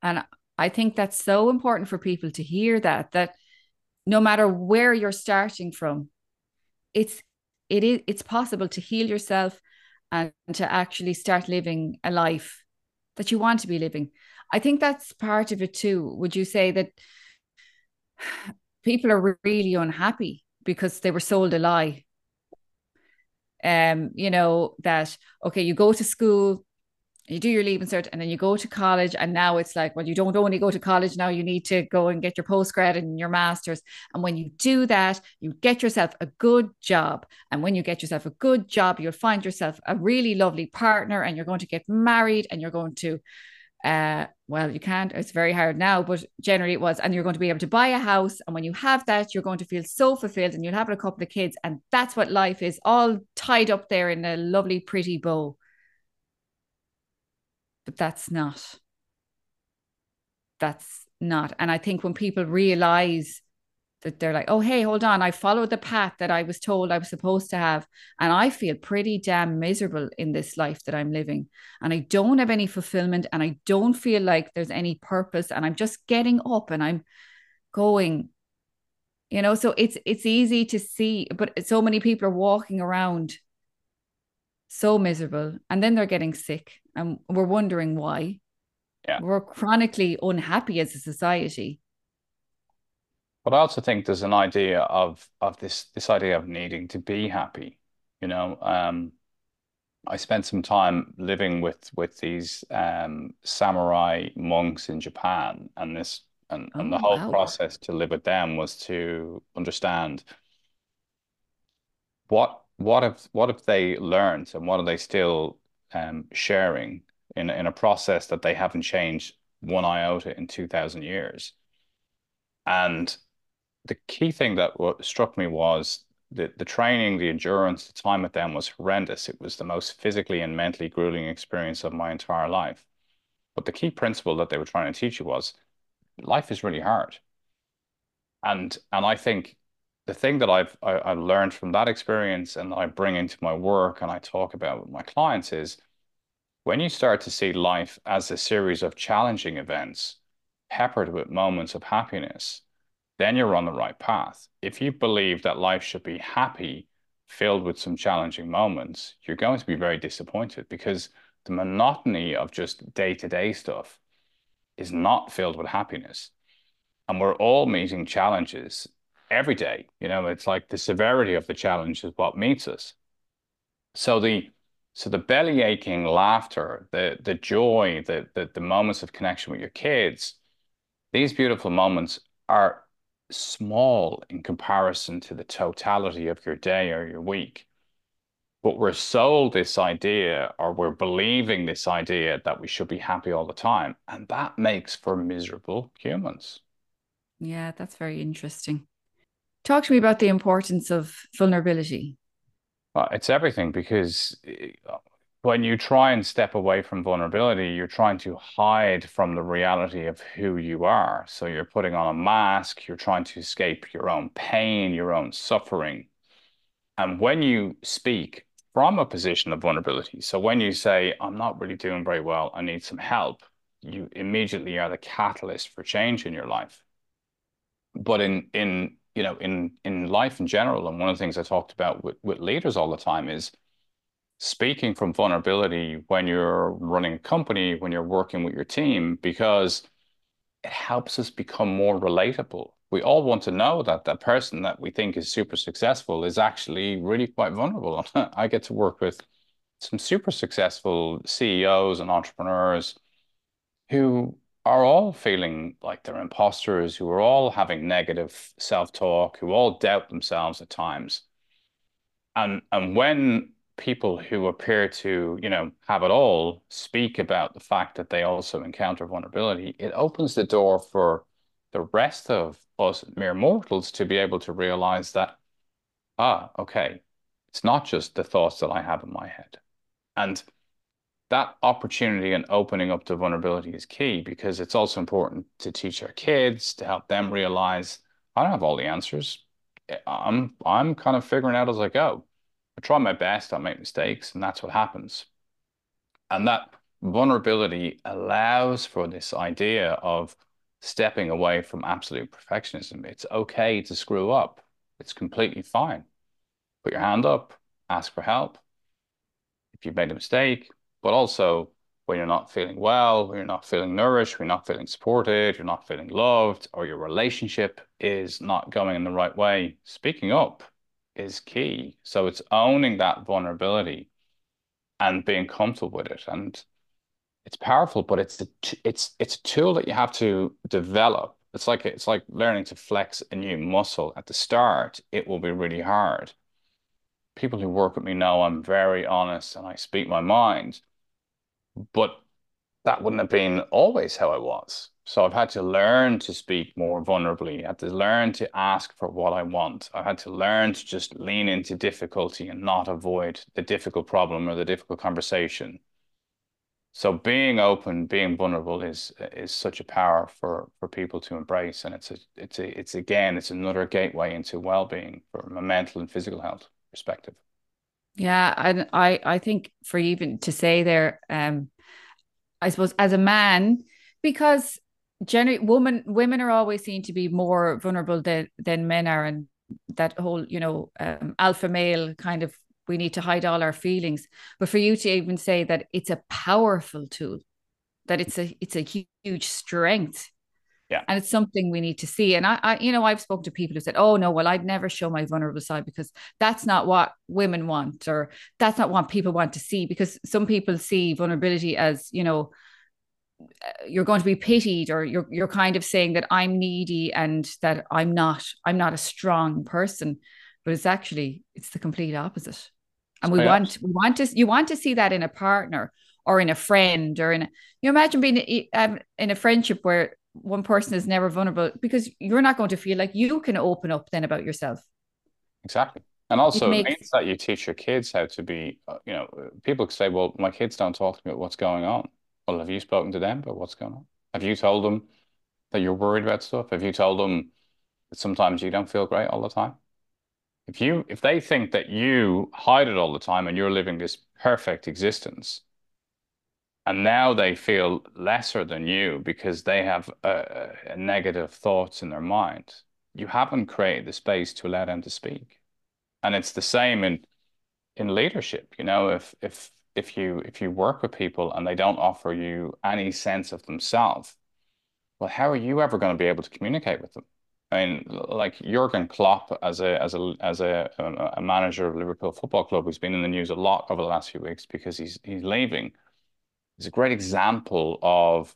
And I think that's so important for people to hear that that no matter where you're starting from, it's it is it's possible to heal yourself and to actually start living a life that you want to be living. I think that's part of it too. Would you say that people are really unhappy because they were sold a lie? Um, you know, that okay, you go to school, you do your leaving cert and then you go to college and now it's like well you don't only go to college now you need to go and get your postgrad and your masters. And when you do that you get yourself a good job. And when you get yourself a good job you'll find yourself a really lovely partner and you're going to get married and you're going to uh well you can't it's very hard now but generally it was and you're going to be able to buy a house. And when you have that you're going to feel so fulfilled and you'll have a couple of kids. And that's what life is all tied up there in a lovely pretty bow but that's not that's not. And i think when people realize that they're like oh hey hold on i followed the path that i was told i was supposed to have and i feel pretty damn miserable in this life that i'm living. And i don't have any fulfillment and i don't feel like there's any purpose and i'm just getting up and i'm going you know? So it's it's easy to see but so many people are walking around so miserable. And then they're getting sick and we're wondering why. Yeah. We're chronically unhappy as a society. But i also think there's an idea of of this this idea of needing to be happy you know? Um I spent some time living with with these um, samurai monks in Japan, and this and, oh, and the whole wow. process to live with them was to understand what what have what have they learned and what are they still um, sharing in in a process that they haven't changed one iota in 2000 years? And the key thing that struck me was the, the training the endurance the time with them was horrendous. It was the most physically and mentally grueling experience of my entire life. But the key principle that they were trying to teach you was life is really hard. And and i think the thing that I've I, I learned from that experience and I bring into my work and I talk about with my clients is when you start to see life as a series of challenging events peppered with moments of happiness, then you're on the right path. If you believe that life should be happy, filled with some challenging moments, you're going to be very disappointed because the monotony of just day to day stuff is not filled with happiness. And we're all meeting challenges every day. You know, it's like the severity of the challenge is what meets us. So the so the belly aching laughter, the the joy, the, the the moments of connection with your kids, these beautiful moments are small in comparison to the totality of your day or your week. But we're sold this idea or we're believing this idea that we should be happy all the time. And that makes for miserable humans. Yeah, that's very interesting. Talk to me about the importance of vulnerability. Well, it's everything because uh, when you try and step away from vulnerability, you're trying to hide from the reality of who you are. So you're putting on a mask, you're trying to escape your own pain, your own suffering. And when you speak from a position of vulnerability. So when you say, I'm not really doing very well, I need some help, you immediately are the catalyst for change in your life. But in in you know in in life in general, and one of the things I talked about with, with leaders all the time is speaking from vulnerability when you're running a company, when you're working with your team, because it helps us become more relatable. We all want to know that that person that we think is super successful is actually really quite vulnerable. I get to work with some super successful CEOs and entrepreneurs who are all feeling like they're imposters, who are all having negative self-talk, who all doubt themselves at times. And and when people who appear to, you know, have it all speak about the fact that they also encounter vulnerability, it opens the door for the rest of us mere mortals to be able to realize that, ah, okay, it's not just the thoughts that I have in my head. And that opportunity and opening up to vulnerability is key because it's also important to teach our kids to help them realize I don't have all the answers. Eh, I'm I'm kind of figuring out as I go. I try my best, I make mistakes, and that's what happens. And that vulnerability allows for this idea of stepping away from absolute perfectionism. It's okay to screw up. It's completely fine. Put your hand up, ask for help. If you've made a mistake, but also when you're not feeling well, when you're not feeling nourished, when you're not feeling supported, you're not feeling loved, or your relationship is not going in the right way, speaking up is key. So it's owning that vulnerability and being comfortable with it. And it's powerful, but it's a, it's it's a tool that you have to develop. It's like it's like learning to flex a new muscle. At the start, it will be really hard. People who work with me know I'm very honest and I speak my mind but that wouldn't have been always how I was. So I've had to learn to speak more vulnerably. I had to learn to ask for what I want. I had to learn to just lean into difficulty and not avoid the difficult problem or the difficult conversation. So being open, being vulnerable is is such a power for for people to embrace, and it's a it's a it's again it's another gateway into well-being from a mental and physical health perspective. Yeah, and I I think for even to say there, um, I suppose as a man, because generally women women are always seen to be more vulnerable than than men are, and that whole you know um, alpha male kind of we need to hide all our feelings. But for you to even say that it's a powerful tool, that it's a it's a huge strength yeah. And it's something we need to see. And I, I, you know, I've spoken to people who said, oh, no, well, I'd never show my vulnerable side because that's not what women want, or that's not what people want to see. Because some people see vulnerability as, you know, uh, you're going to be pitied or you're you're kind of saying that I'm needy and that I'm not I'm not a strong person but it's actually it's the complete opposite and we want we want to you want to see that in a partner or in a friend or in a, you imagine being um, in a friendship where one person is never vulnerable because you're not going to feel like you can open up then about yourself. Exactly. And also, it, makes... it means that you teach your kids how to be, uh, you know, people say, well, my kids don't talk to me about what's going on. Well, have you spoken to them about what's going on? Have you told them that you're worried about stuff? Have you told them that sometimes you don't feel great all the time? If you if they think that you hide it all the time and you're living this perfect existence, and now they feel lesser than you because they have a, a negative thoughts in their mind. You haven't created the space to allow them to speak, and it's the same in in leadership. You know, if if if you if you work with people and they don't offer you any sense of themselves, well, how are you ever going to be able to communicate with them? I mean, like Jurgen Klopp, as a as a as a, um, a manager of Liverpool Football Club, who's been in the news a lot over the last few weeks because he's he's leaving is a great example of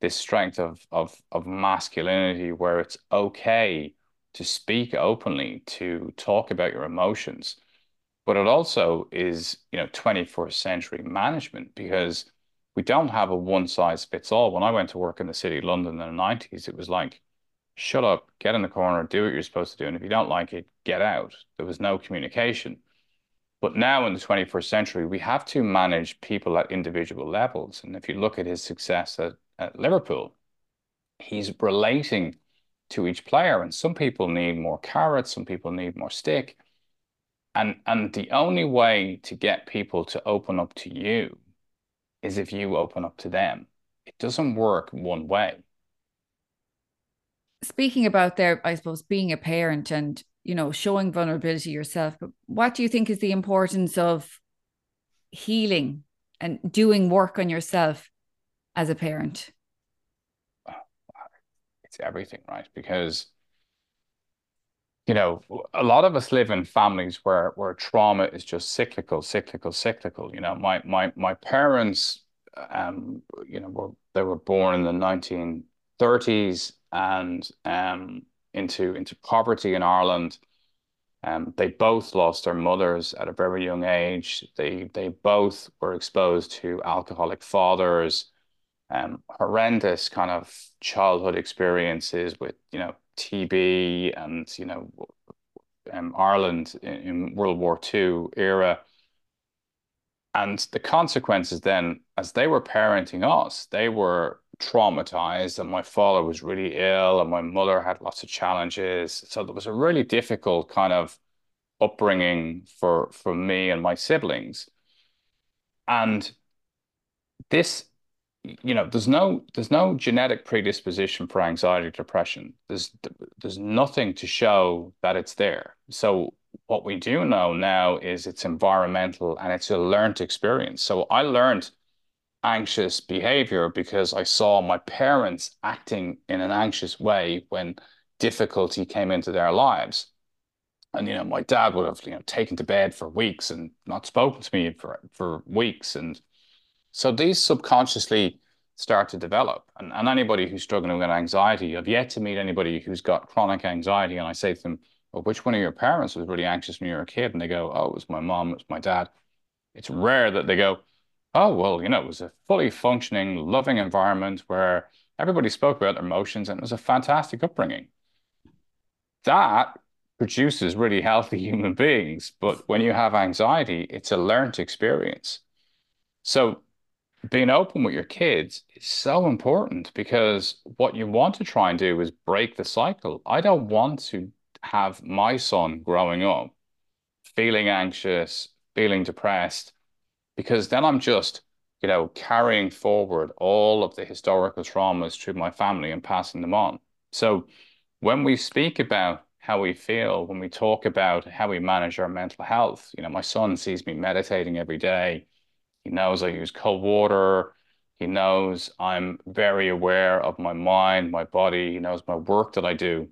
this strength of of of masculinity where it's okay to speak openly to talk about your emotions. But it also is you know 21st century management because we don't have a one size fits all when i went to work in the city of london in the 90s it was like shut up get in the corner do what you're supposed to do and if you don't like it get out. There was no communication but now in the 21st century, we have to manage people at individual levels. And if you look at his success at, at Liverpool, he's relating to each player. And some people need more carrots, some people need more stick. And and the only way to get people to open up to you is if you open up to them. It doesn't work one way. Speaking about there, I suppose being a parent and you know showing vulnerability yourself, but what do you think is the importance of healing and doing work on yourself as a parent? It's everything, right? Because you know, a lot of us live in families where where trauma is just cyclical, cyclical, cyclical. You know, my my my parents, um, you know, were they were born in the 1930s and um into into poverty in Ireland. Um, they both lost their mothers at a very young age. They they both were exposed to alcoholic fathers, um, horrendous kind of childhood experiences with you know TB and you know um, Ireland in, in World War II era. And the consequences then, as they were parenting us, they were traumatized, and my father was really ill, and my mother had lots of challenges. So there was a really difficult kind of upbringing for for me and my siblings. And this you know, there's no there's no genetic predisposition for anxiety depression. There's there's nothing to show that it's there. So what we do know now is it's environmental and it's a learned experience. So I learned anxious behavior because I saw my parents acting in an anxious way when difficulty came into their lives. And you know, my dad would have you know taken to bed for weeks and not spoken to me for for weeks and so these subconsciously start to develop. And, and anybody who's struggling with anxiety, I've yet to meet anybody who's got chronic anxiety. And I say to them, which one of your parents was really anxious when you were a kid? And they go, oh, it was my mom, it was my dad. It's rare that they go, oh, well, you know, it was a fully functioning, loving environment where everybody spoke about their emotions and it was a fantastic upbringing. That produces really healthy human beings. But when you have anxiety, it's a learned experience. So being open with your kids is so important because what you want to try and do is break the cycle. I don't want to have my son growing up feeling anxious, feeling depressed, because then I'm just, you know, carrying forward all of the historical traumas through my family and passing them on. So when we speak about how we feel, when we talk about how we manage our mental health, you know, my son sees me meditating every day he knows I use cold water. He knows I'm very aware of my mind, my body. He knows my work that I do.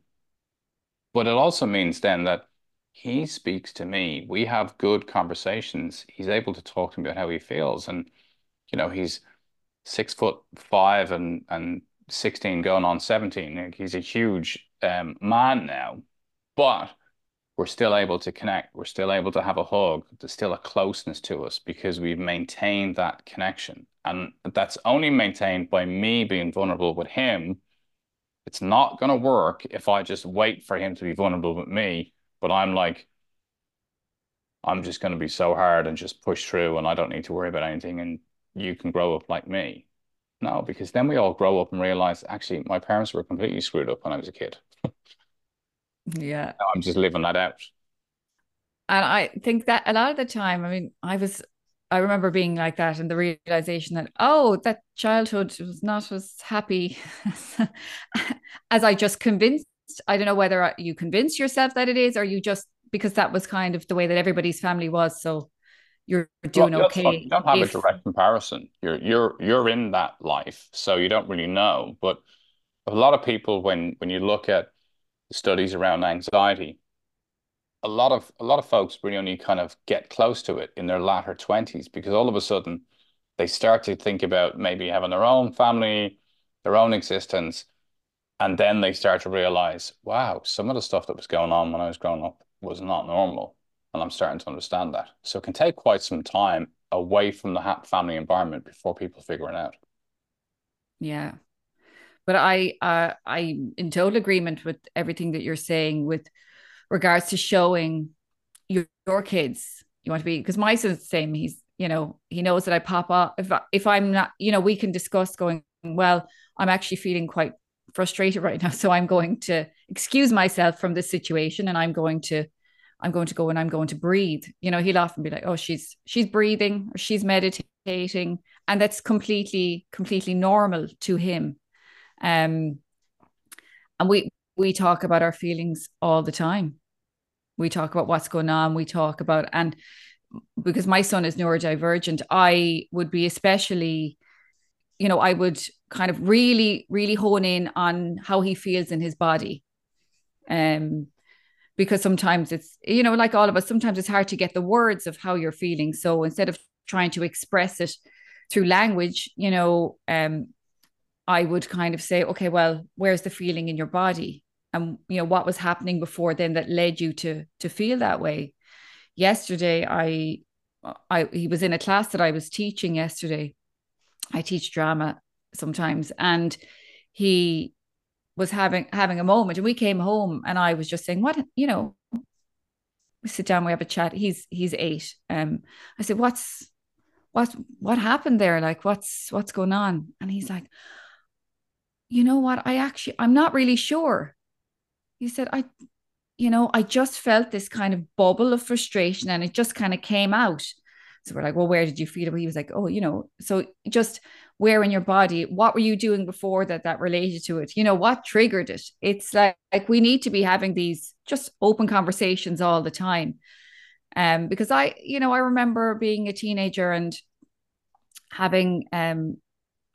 But it also means then that he speaks to me. We have good conversations. He's able to talk to me about how he feels. And, you know, he's six foot five and, and 16 going on 17. He's a huge um, man now. But we're still able to connect. We're still able to have a hug. There's still a closeness to us because we've maintained that connection. And that's only maintained by me being vulnerable with him. It's not going to work if I just wait for him to be vulnerable with me. But I'm like, I'm just going to be so hard and just push through and I don't need to worry about anything. And you can grow up like me. No, because then we all grow up and realize actually my parents were completely screwed up when I was a kid. Yeah. I'm just living that out. And I think that a lot of the time, I mean, I was, I remember being like that and the realization that, oh, that childhood was not as happy as I just convinced. I don't know whether you convince yourself that it is or you just, because that was kind of the way that everybody's family was. So you're doing well, okay. You don't have if... a direct comparison. You're, you're, you're in that life. So you don't really know. But a lot of people, when, when you look at, studies around anxiety, a lot of a lot of folks really only kind of get close to it in their latter 20s because all of a sudden they start to think about maybe having their own family, their own existence, and then they start to realize, wow, some of the stuff that was going on when I was growing up was not normal. And I'm starting to understand that. So it can take quite some time away from the family environment before people figure it out. Yeah. But I, uh, I'm in total agreement with everything that you're saying with regards to showing your, your kids you want to be because my son's the same. He's you know he knows that I pop up if I, if I'm not you know we can discuss going well. I'm actually feeling quite frustrated right now, so I'm going to excuse myself from this situation and I'm going to I'm going to go and I'm going to breathe. You know, he'll often be like, oh, she's she's breathing or she's meditating. And that's completely, completely normal to him. Um and we we talk about our feelings all the time. We talk about what's going on. We talk about and because my son is neurodivergent, I would be especially, you know, I would kind of really, really hone in on how he feels in his body. Um, because sometimes it's, you know, like all of us, sometimes it's hard to get the words of how you're feeling. So instead of trying to express it through language, you know, um, I would kind of say, okay, well, where's the feeling in your body? And you know, what was happening before then that led you to to feel that way? yesterday I I he was in a class that I was teaching yesterday. I teach drama sometimes and he was having having a moment and we came home and I was just saying what you know we sit down we have a chat. He's he's 8 um I said what's what what happened there? Like what's what's going on? And he's like you know what? I actually I'm not really sure he said I you know, I just felt this kind of bubble of frustration and it just kind of came out. So we're like, well, where did you feel it? He was like, oh, you know, so just where in your body, what were you doing before that that related to it? You know, what triggered it? It's like, like we need to be having these just open conversations all the time. Um, because I, you know, I remember being a teenager and having um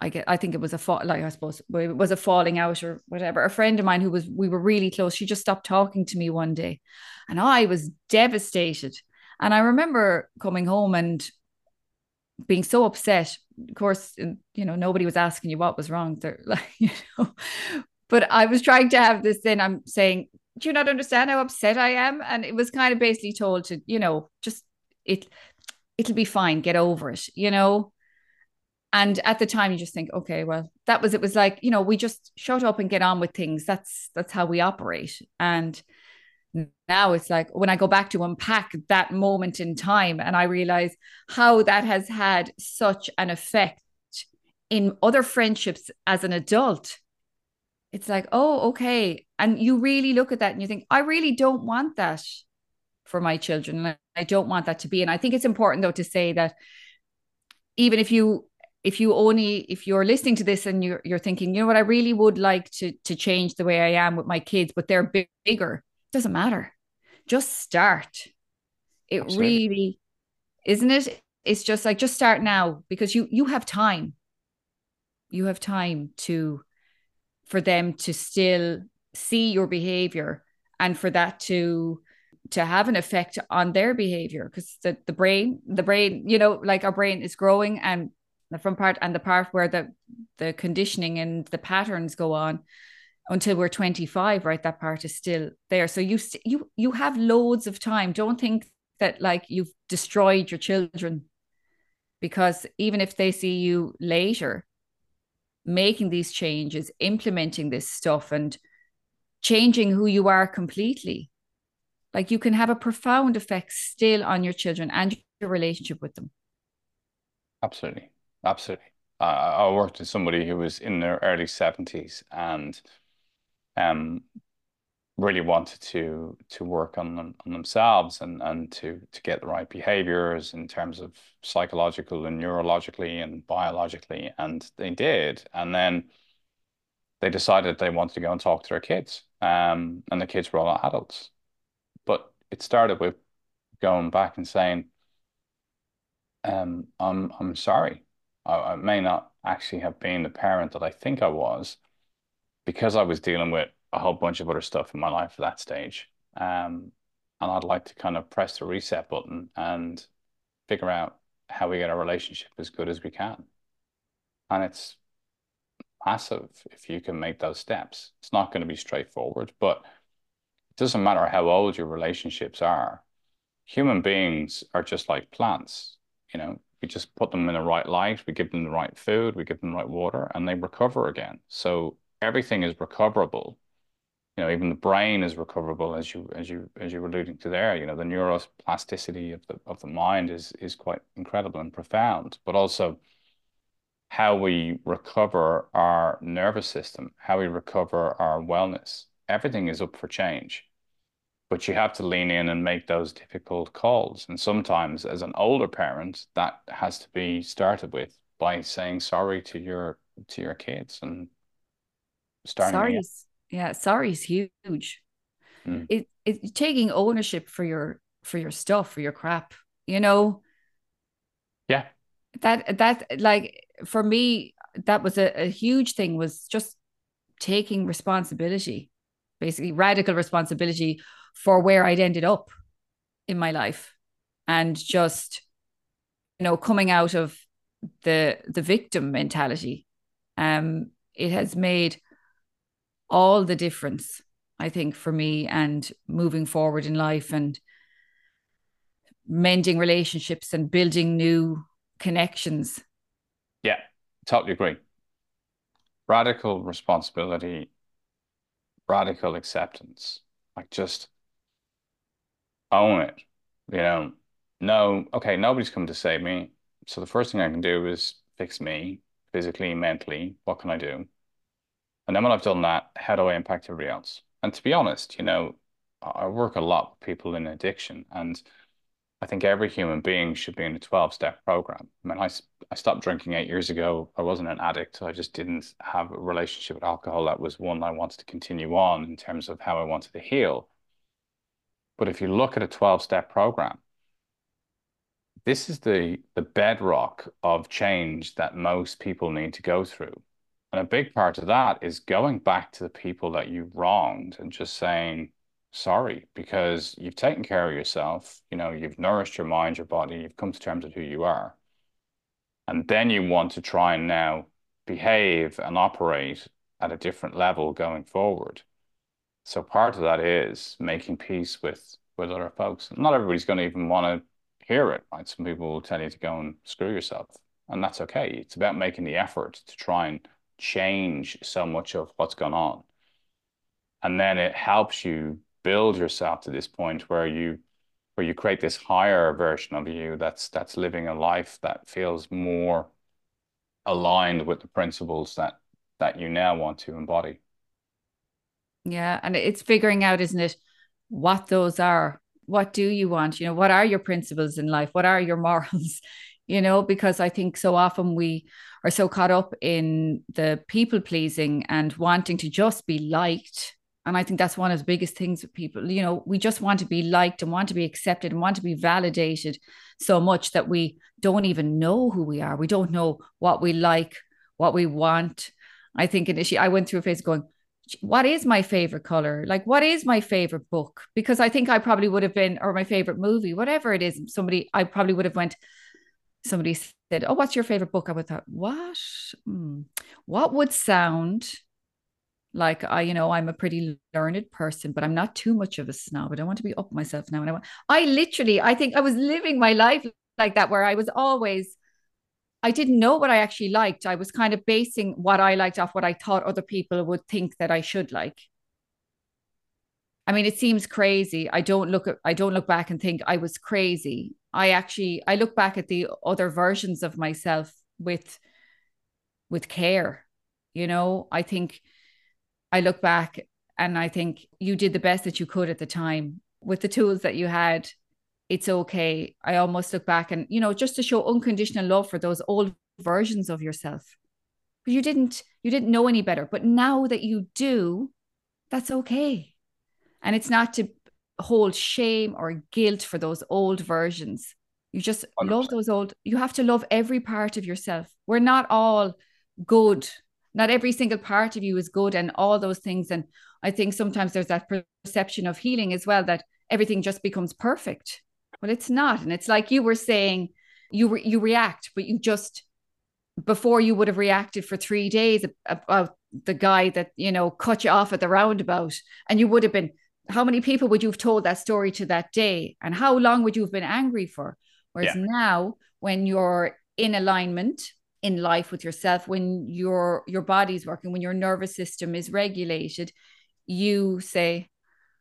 I get I think it was a fall like I suppose it was a falling out or whatever. A friend of mine who was we were really close, she just stopped talking to me one day. And I was devastated. And I remember coming home and being so upset. Of course, uh, you know, nobody was asking you what was wrong. They're like, you know, but I was trying to have this then I'm saying, do you not understand how upset I am? And it was kind of basically told to, you know, just it it'll be fine, get over it, you know and at the time you just think okay well that was it was like you know we just shut up and get on with things. That's that's how we operate. And now it's like when i go back to unpack that moment in time and i realize how that has had such an effect in other friendships as an adult it's like oh okay. And you really look at that and you think i really don't want that for my children. I don't want that to be. And i think it's important though to say that even if you if you only if you're listening to this and you're you're thinking, you know what, I really would like to to change the way I am with my kids, but they're big, bigger. Doesn't matter. Just start. It Absolutely. really isn't it? It's just like just start now because you you have time. You have time to for them to still see your behavior and for that to to have an effect on their behavior because the, the brain the brain you know like our brain is growing and the front part and the part where the the conditioning and the patterns go on until we're 25 right? That part is still there. So you you you have loads of time. Don't think that like you've destroyed your children. Because even if they see you later making these changes implementing this stuff and changing who you are completely like you can have a profound effect still on your children and your relationship with them. Absolutely Absolutely. I, I worked with somebody who was in their early 70s and um, really wanted to to work on them on themselves and and to to get the right behaviors in terms of psychological and neurologically and biologically and they did. And then they decided they wanted to go and talk to their kids um and the kids were all adults. But it started with going back and saying um I'm I'm sorry I, I may not actually have been the parent that I think I was because I was dealing with a whole bunch of other stuff in my life at that stage. Um, and I'd like to kind of press the reset button and figure out how we get our relationship as good as we can. And it's massive if you can make those steps. It's not going to be straightforward, but it doesn't matter how old your relationships are. Human beings are just like plants. You know, we just put them in the right light, we give them the right food, we give them the right water, and they recover again. So everything is recoverable. You know, even the brain is recoverable, as you as you as you were alluding to there. You know, the neuroplasticity of the of the mind is is quite incredible and profound, but also how we recover our nervous system, how we recover our wellness. Everything is up for change. But you have to lean in and make those difficult calls. And sometimes, as an older parent, that has to be started with by saying sorry to your to your kids and starting. Sorry, yeah, sorry is huge. Mm. It it's taking ownership for your for your stuff for your crap. You know. Yeah. That that like for me that was a, a huge thing was just taking responsibility, basically radical responsibility for where I'd ended up in my life. And just you know coming out of the the victim mentality um it has made all the difference i think for me and moving forward in life and mending relationships and building new connections. Yeah totally agree. Radical responsibility radical acceptance like just own it. You know, no, okay, nobody's come to save me. So the first thing I can do is fix me physically, mentally. What can I do? And then when I've done that, how do I impact everybody else? And to be honest, you know, I work a lot with people in addiction, and I think every human being should be in a 12 step program. I mean, I, I stopped drinking eight years ago. I wasn't an addict. I just didn't have a relationship with alcohol. That was one I wanted to continue on in terms of how I wanted to heal. But if you look at a 12 step program, this is the, the bedrock of change that most people need to go through. And a big part of that is going back to the people that you wronged and just saying, sorry, because you've taken care of yourself, you know, you've nourished your mind, your body, you've come to terms with who you are. And then you want to try and now behave and operate at a different level going forward. So part of that is making peace with with other folks. Not everybody's going to even want to hear it, right? Some people will tell you to go and screw yourself, and that's okay. It's about making the effort to try and change so much of what's gone on, and then it helps you build yourself to this point where you where you create this higher version of you that's that's living a life that feels more aligned with the principles that that you now want to embody. Yeah. And it's figuring out, isn't it, what those are? What do you want? You know, what are your principles in life? What are your morals? You know, because I think so often we are so caught up in the people pleasing and wanting to just be liked. And I think that's one of the biggest things with people. You know, we just want to be liked and want to be accepted and want to be validated so much that we don't even know who we are. We don't know what we like, what we want. I think initially I went through a phase going, what is my favorite color? Like, what is my favorite book? Because I think I probably would have been, or my favorite movie, whatever it is. Somebody, I probably would have went. Somebody said, "Oh, what's your favorite book?" I would have thought, "What? Hmm. What would sound like I, you know, I'm a pretty learned person, but I'm not too much of a snob. I don't want to be up myself now." And I, want, I literally, I think I was living my life like that, where I was always I didn't know what I actually liked. I was kind of basing what I liked off what I thought other people would think that I should like. I mean, it seems crazy. I don't look at I don't look back and think I was crazy. I actually I look back at the other versions of myself with with care. You know, I think I look back and I think you did the best that you could at the time with the tools that you had it's okay. I almost look back and, you know, just to show unconditional love for those old versions of yourself. But you didn't, you didn't know any better. But now that you do, that's okay. And it's not to hold shame or guilt for those old versions. You just 100%. love those old, you have to love every part of yourself. We're not all good. Not every single part of you is good and all those things. And I think sometimes there's that perception of healing as well that everything just becomes perfect well, it's not. And it's like you were saying, you re- you react, but you just before you would have reacted for three days about the guy that you know cut you off at the roundabout, and you would have been. How many people would you have told that story to that day, and how long would you have been angry for? Whereas yeah. now, when you're in alignment in life with yourself, when your your body's working, when your nervous system is regulated, you say,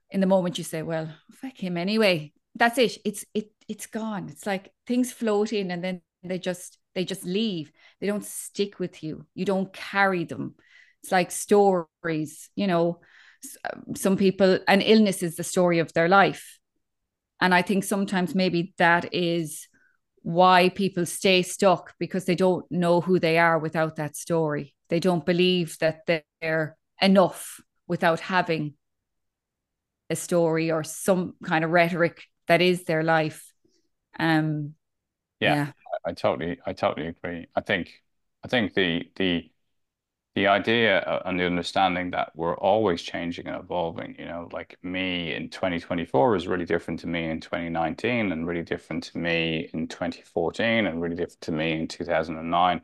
in the moment, you say, "Well, fuck him anyway." That's it. It's it it's gone. It's like things float in and then they just they just leave. They don't stick with you. You don't carry them. It's like stories you know some people, an illness is the story of their life. And I think sometimes maybe that is why people stay stuck because they don't know who they are without that story. They don't believe that they're enough without having a story or some kind of rhetoric that is their life. Um, yeah, yeah. I, I totally, I totally agree. I think, I think the the the idea and the understanding that we're always changing and evolving, you know, like me in 2024 is really different to me in 2019 and really different to me in 2014 and really different to me in 2009.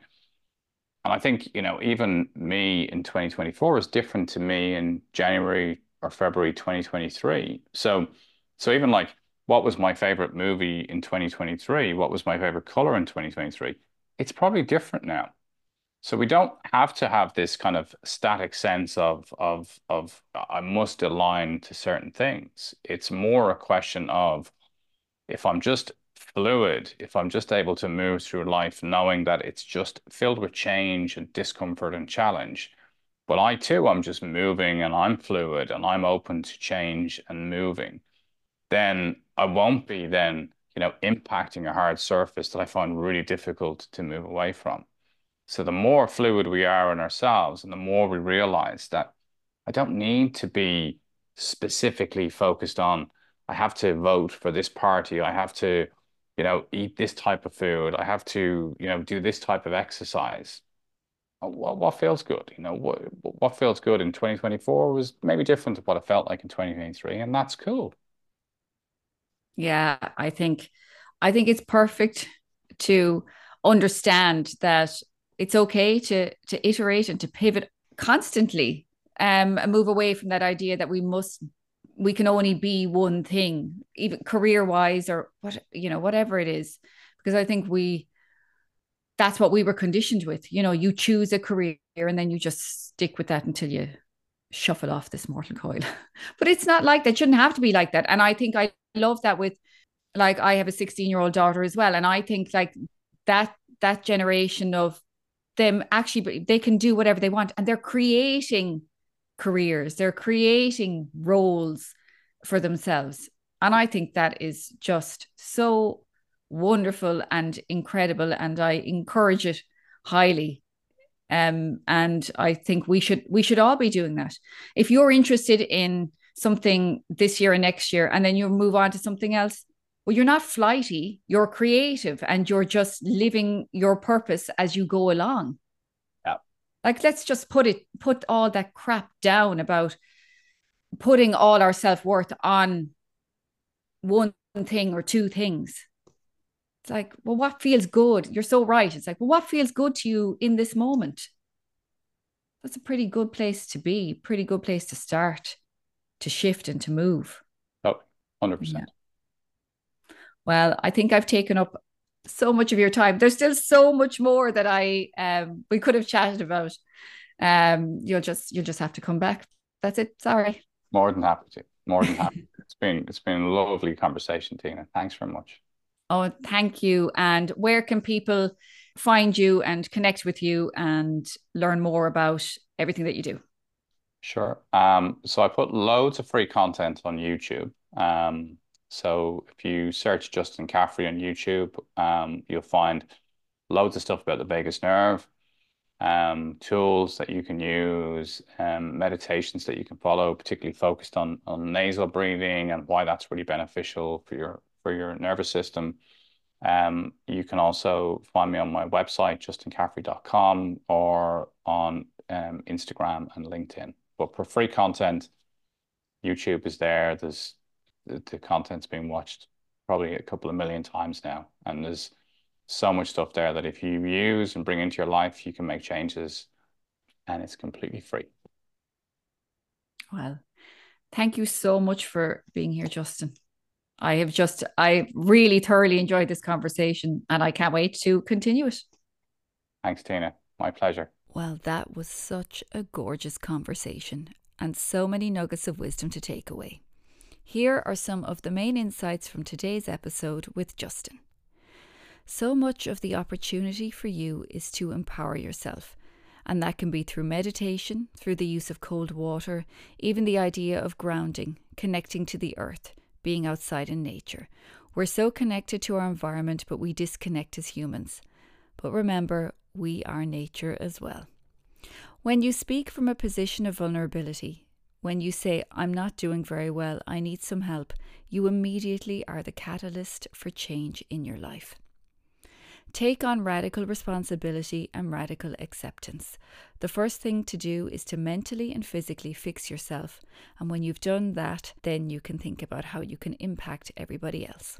And I think, you know, even me in 2024 is different to me in January or February 2023. So, so even like, what was my favorite movie in 2023? What was my favorite color in 2023? It's probably different now. So we don't have to have this kind of static sense of of of I must align to certain things. It's more a question of if I'm just fluid, if I'm just able to move through life knowing that it's just filled with change and discomfort and challenge. But I too, I'm just moving and I'm fluid and I'm open to change and moving, then I won't be then, you know, impacting a hard surface that I find really difficult to move away from. So the more fluid we are in ourselves and the more we realize that I don't need to be specifically focused on, I have to vote for this party, I have to, you know, eat this type of food, I have to, you know, do this type of exercise. What, what feels good? You know, what what feels good in 2024 was maybe different to what it felt like in 2023, and that's cool. Yeah, I think I think it's perfect to understand that it's okay to to iterate and to pivot constantly um, and move away from that idea that we must we can only be one thing even career wise or what you know whatever it is. Because i think we that's what we were conditioned with you know you choose a career and then you just stick with that until you shuffle off this mortal coil. But it's not like that it shouldn't have to be like that. And i think i love that with like i have a 16 year old daughter as well and i think like that that generation of them actually they can do whatever they want and they're creating careers they're creating roles for themselves and i think that is just so wonderful and incredible and i encourage it highly. Um, and i think we should we should all be doing that. If you're interested in something this year and next year and then you move on to something else well, you're not flighty, you're creative and you're just living your purpose as you go along. Yeah. Like, let's just put it, put all that crap down about putting all our self worth on one thing or two things. It's like, well, what feels good? You're so right. It's like, well, what feels good to you in this moment? That's a pretty good place to be, pretty good place to start, to shift and to move. Oh, 100%. Yeah. Well, I think I've taken up so much of your time. There's still so much more that I um we could have chatted about. Um, you'll just you'll just have to come back. That's it. Sorry. More than happy to. More than happy. it's been it's been a lovely conversation, Tina. Thanks very much. Oh, thank you. And where can people find you and connect with you and learn more about everything that you do? Sure. Um, so I put loads of free content on YouTube. Um, so if you search Justin Caffrey on YouTube, um, you'll find loads of stuff about the vagus nerve, um, tools that you can use, um, meditations that you can follow, particularly focused on on nasal breathing and why that's really beneficial for your for your nervous system. Um, you can also find me on my website, justincaffrey.com, or on um, Instagram and LinkedIn. But for free content, YouTube is there. There's the, the content's being watched probably a couple of million times now. And there's so much stuff there that if you use and bring into your life, you can make changes and it's completely free. Well, thank you so much for being here, Justin. I have just, I really thoroughly enjoyed this conversation and I can't wait to continue it. Thanks, Tina. My pleasure. Well, that was such a gorgeous conversation and so many nuggets of wisdom to take away. Here are some of the main insights from today's episode with Justin. So much of the opportunity for you is to empower yourself. And that can be through meditation, through the use of cold water, even the idea of grounding, connecting to the earth, being outside in nature. We're so connected to our environment, but we disconnect as humans. But remember, we are nature as well. When you speak from a position of vulnerability, when you say, I'm not doing very well, I need some help, you immediately are the catalyst for change in your life. Take on radical responsibility and radical acceptance. The first thing to do is to mentally and physically fix yourself. And when you've done that, then you can think about how you can impact everybody else.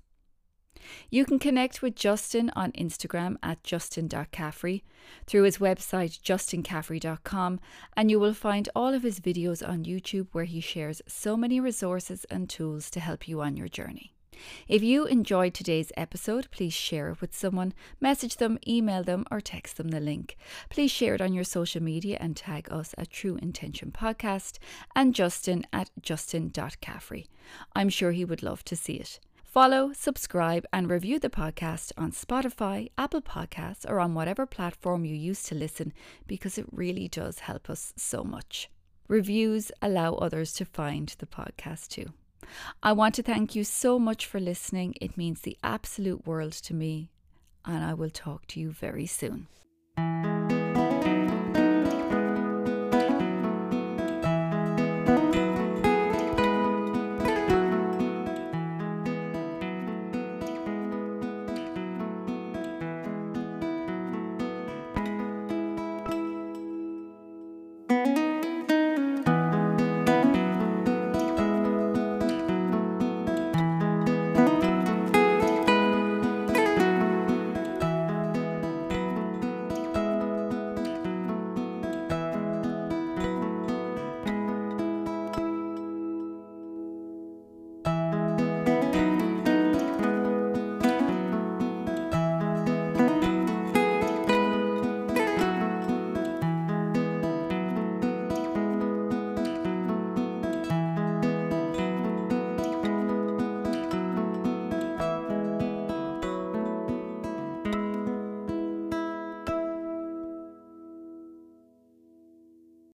You can connect with Justin on Instagram at justin.caffrey, through his website justincaffrey.com, and you will find all of his videos on YouTube where he shares so many resources and tools to help you on your journey. If you enjoyed today's episode, please share it with someone, message them, email them, or text them the link. Please share it on your social media and tag us at True Intention Podcast and Justin at justin.caffrey. I'm sure he would love to see it. Follow, subscribe, and review the podcast on Spotify, Apple Podcasts, or on whatever platform you use to listen because it really does help us so much. Reviews allow others to find the podcast too. I want to thank you so much for listening. It means the absolute world to me, and I will talk to you very soon.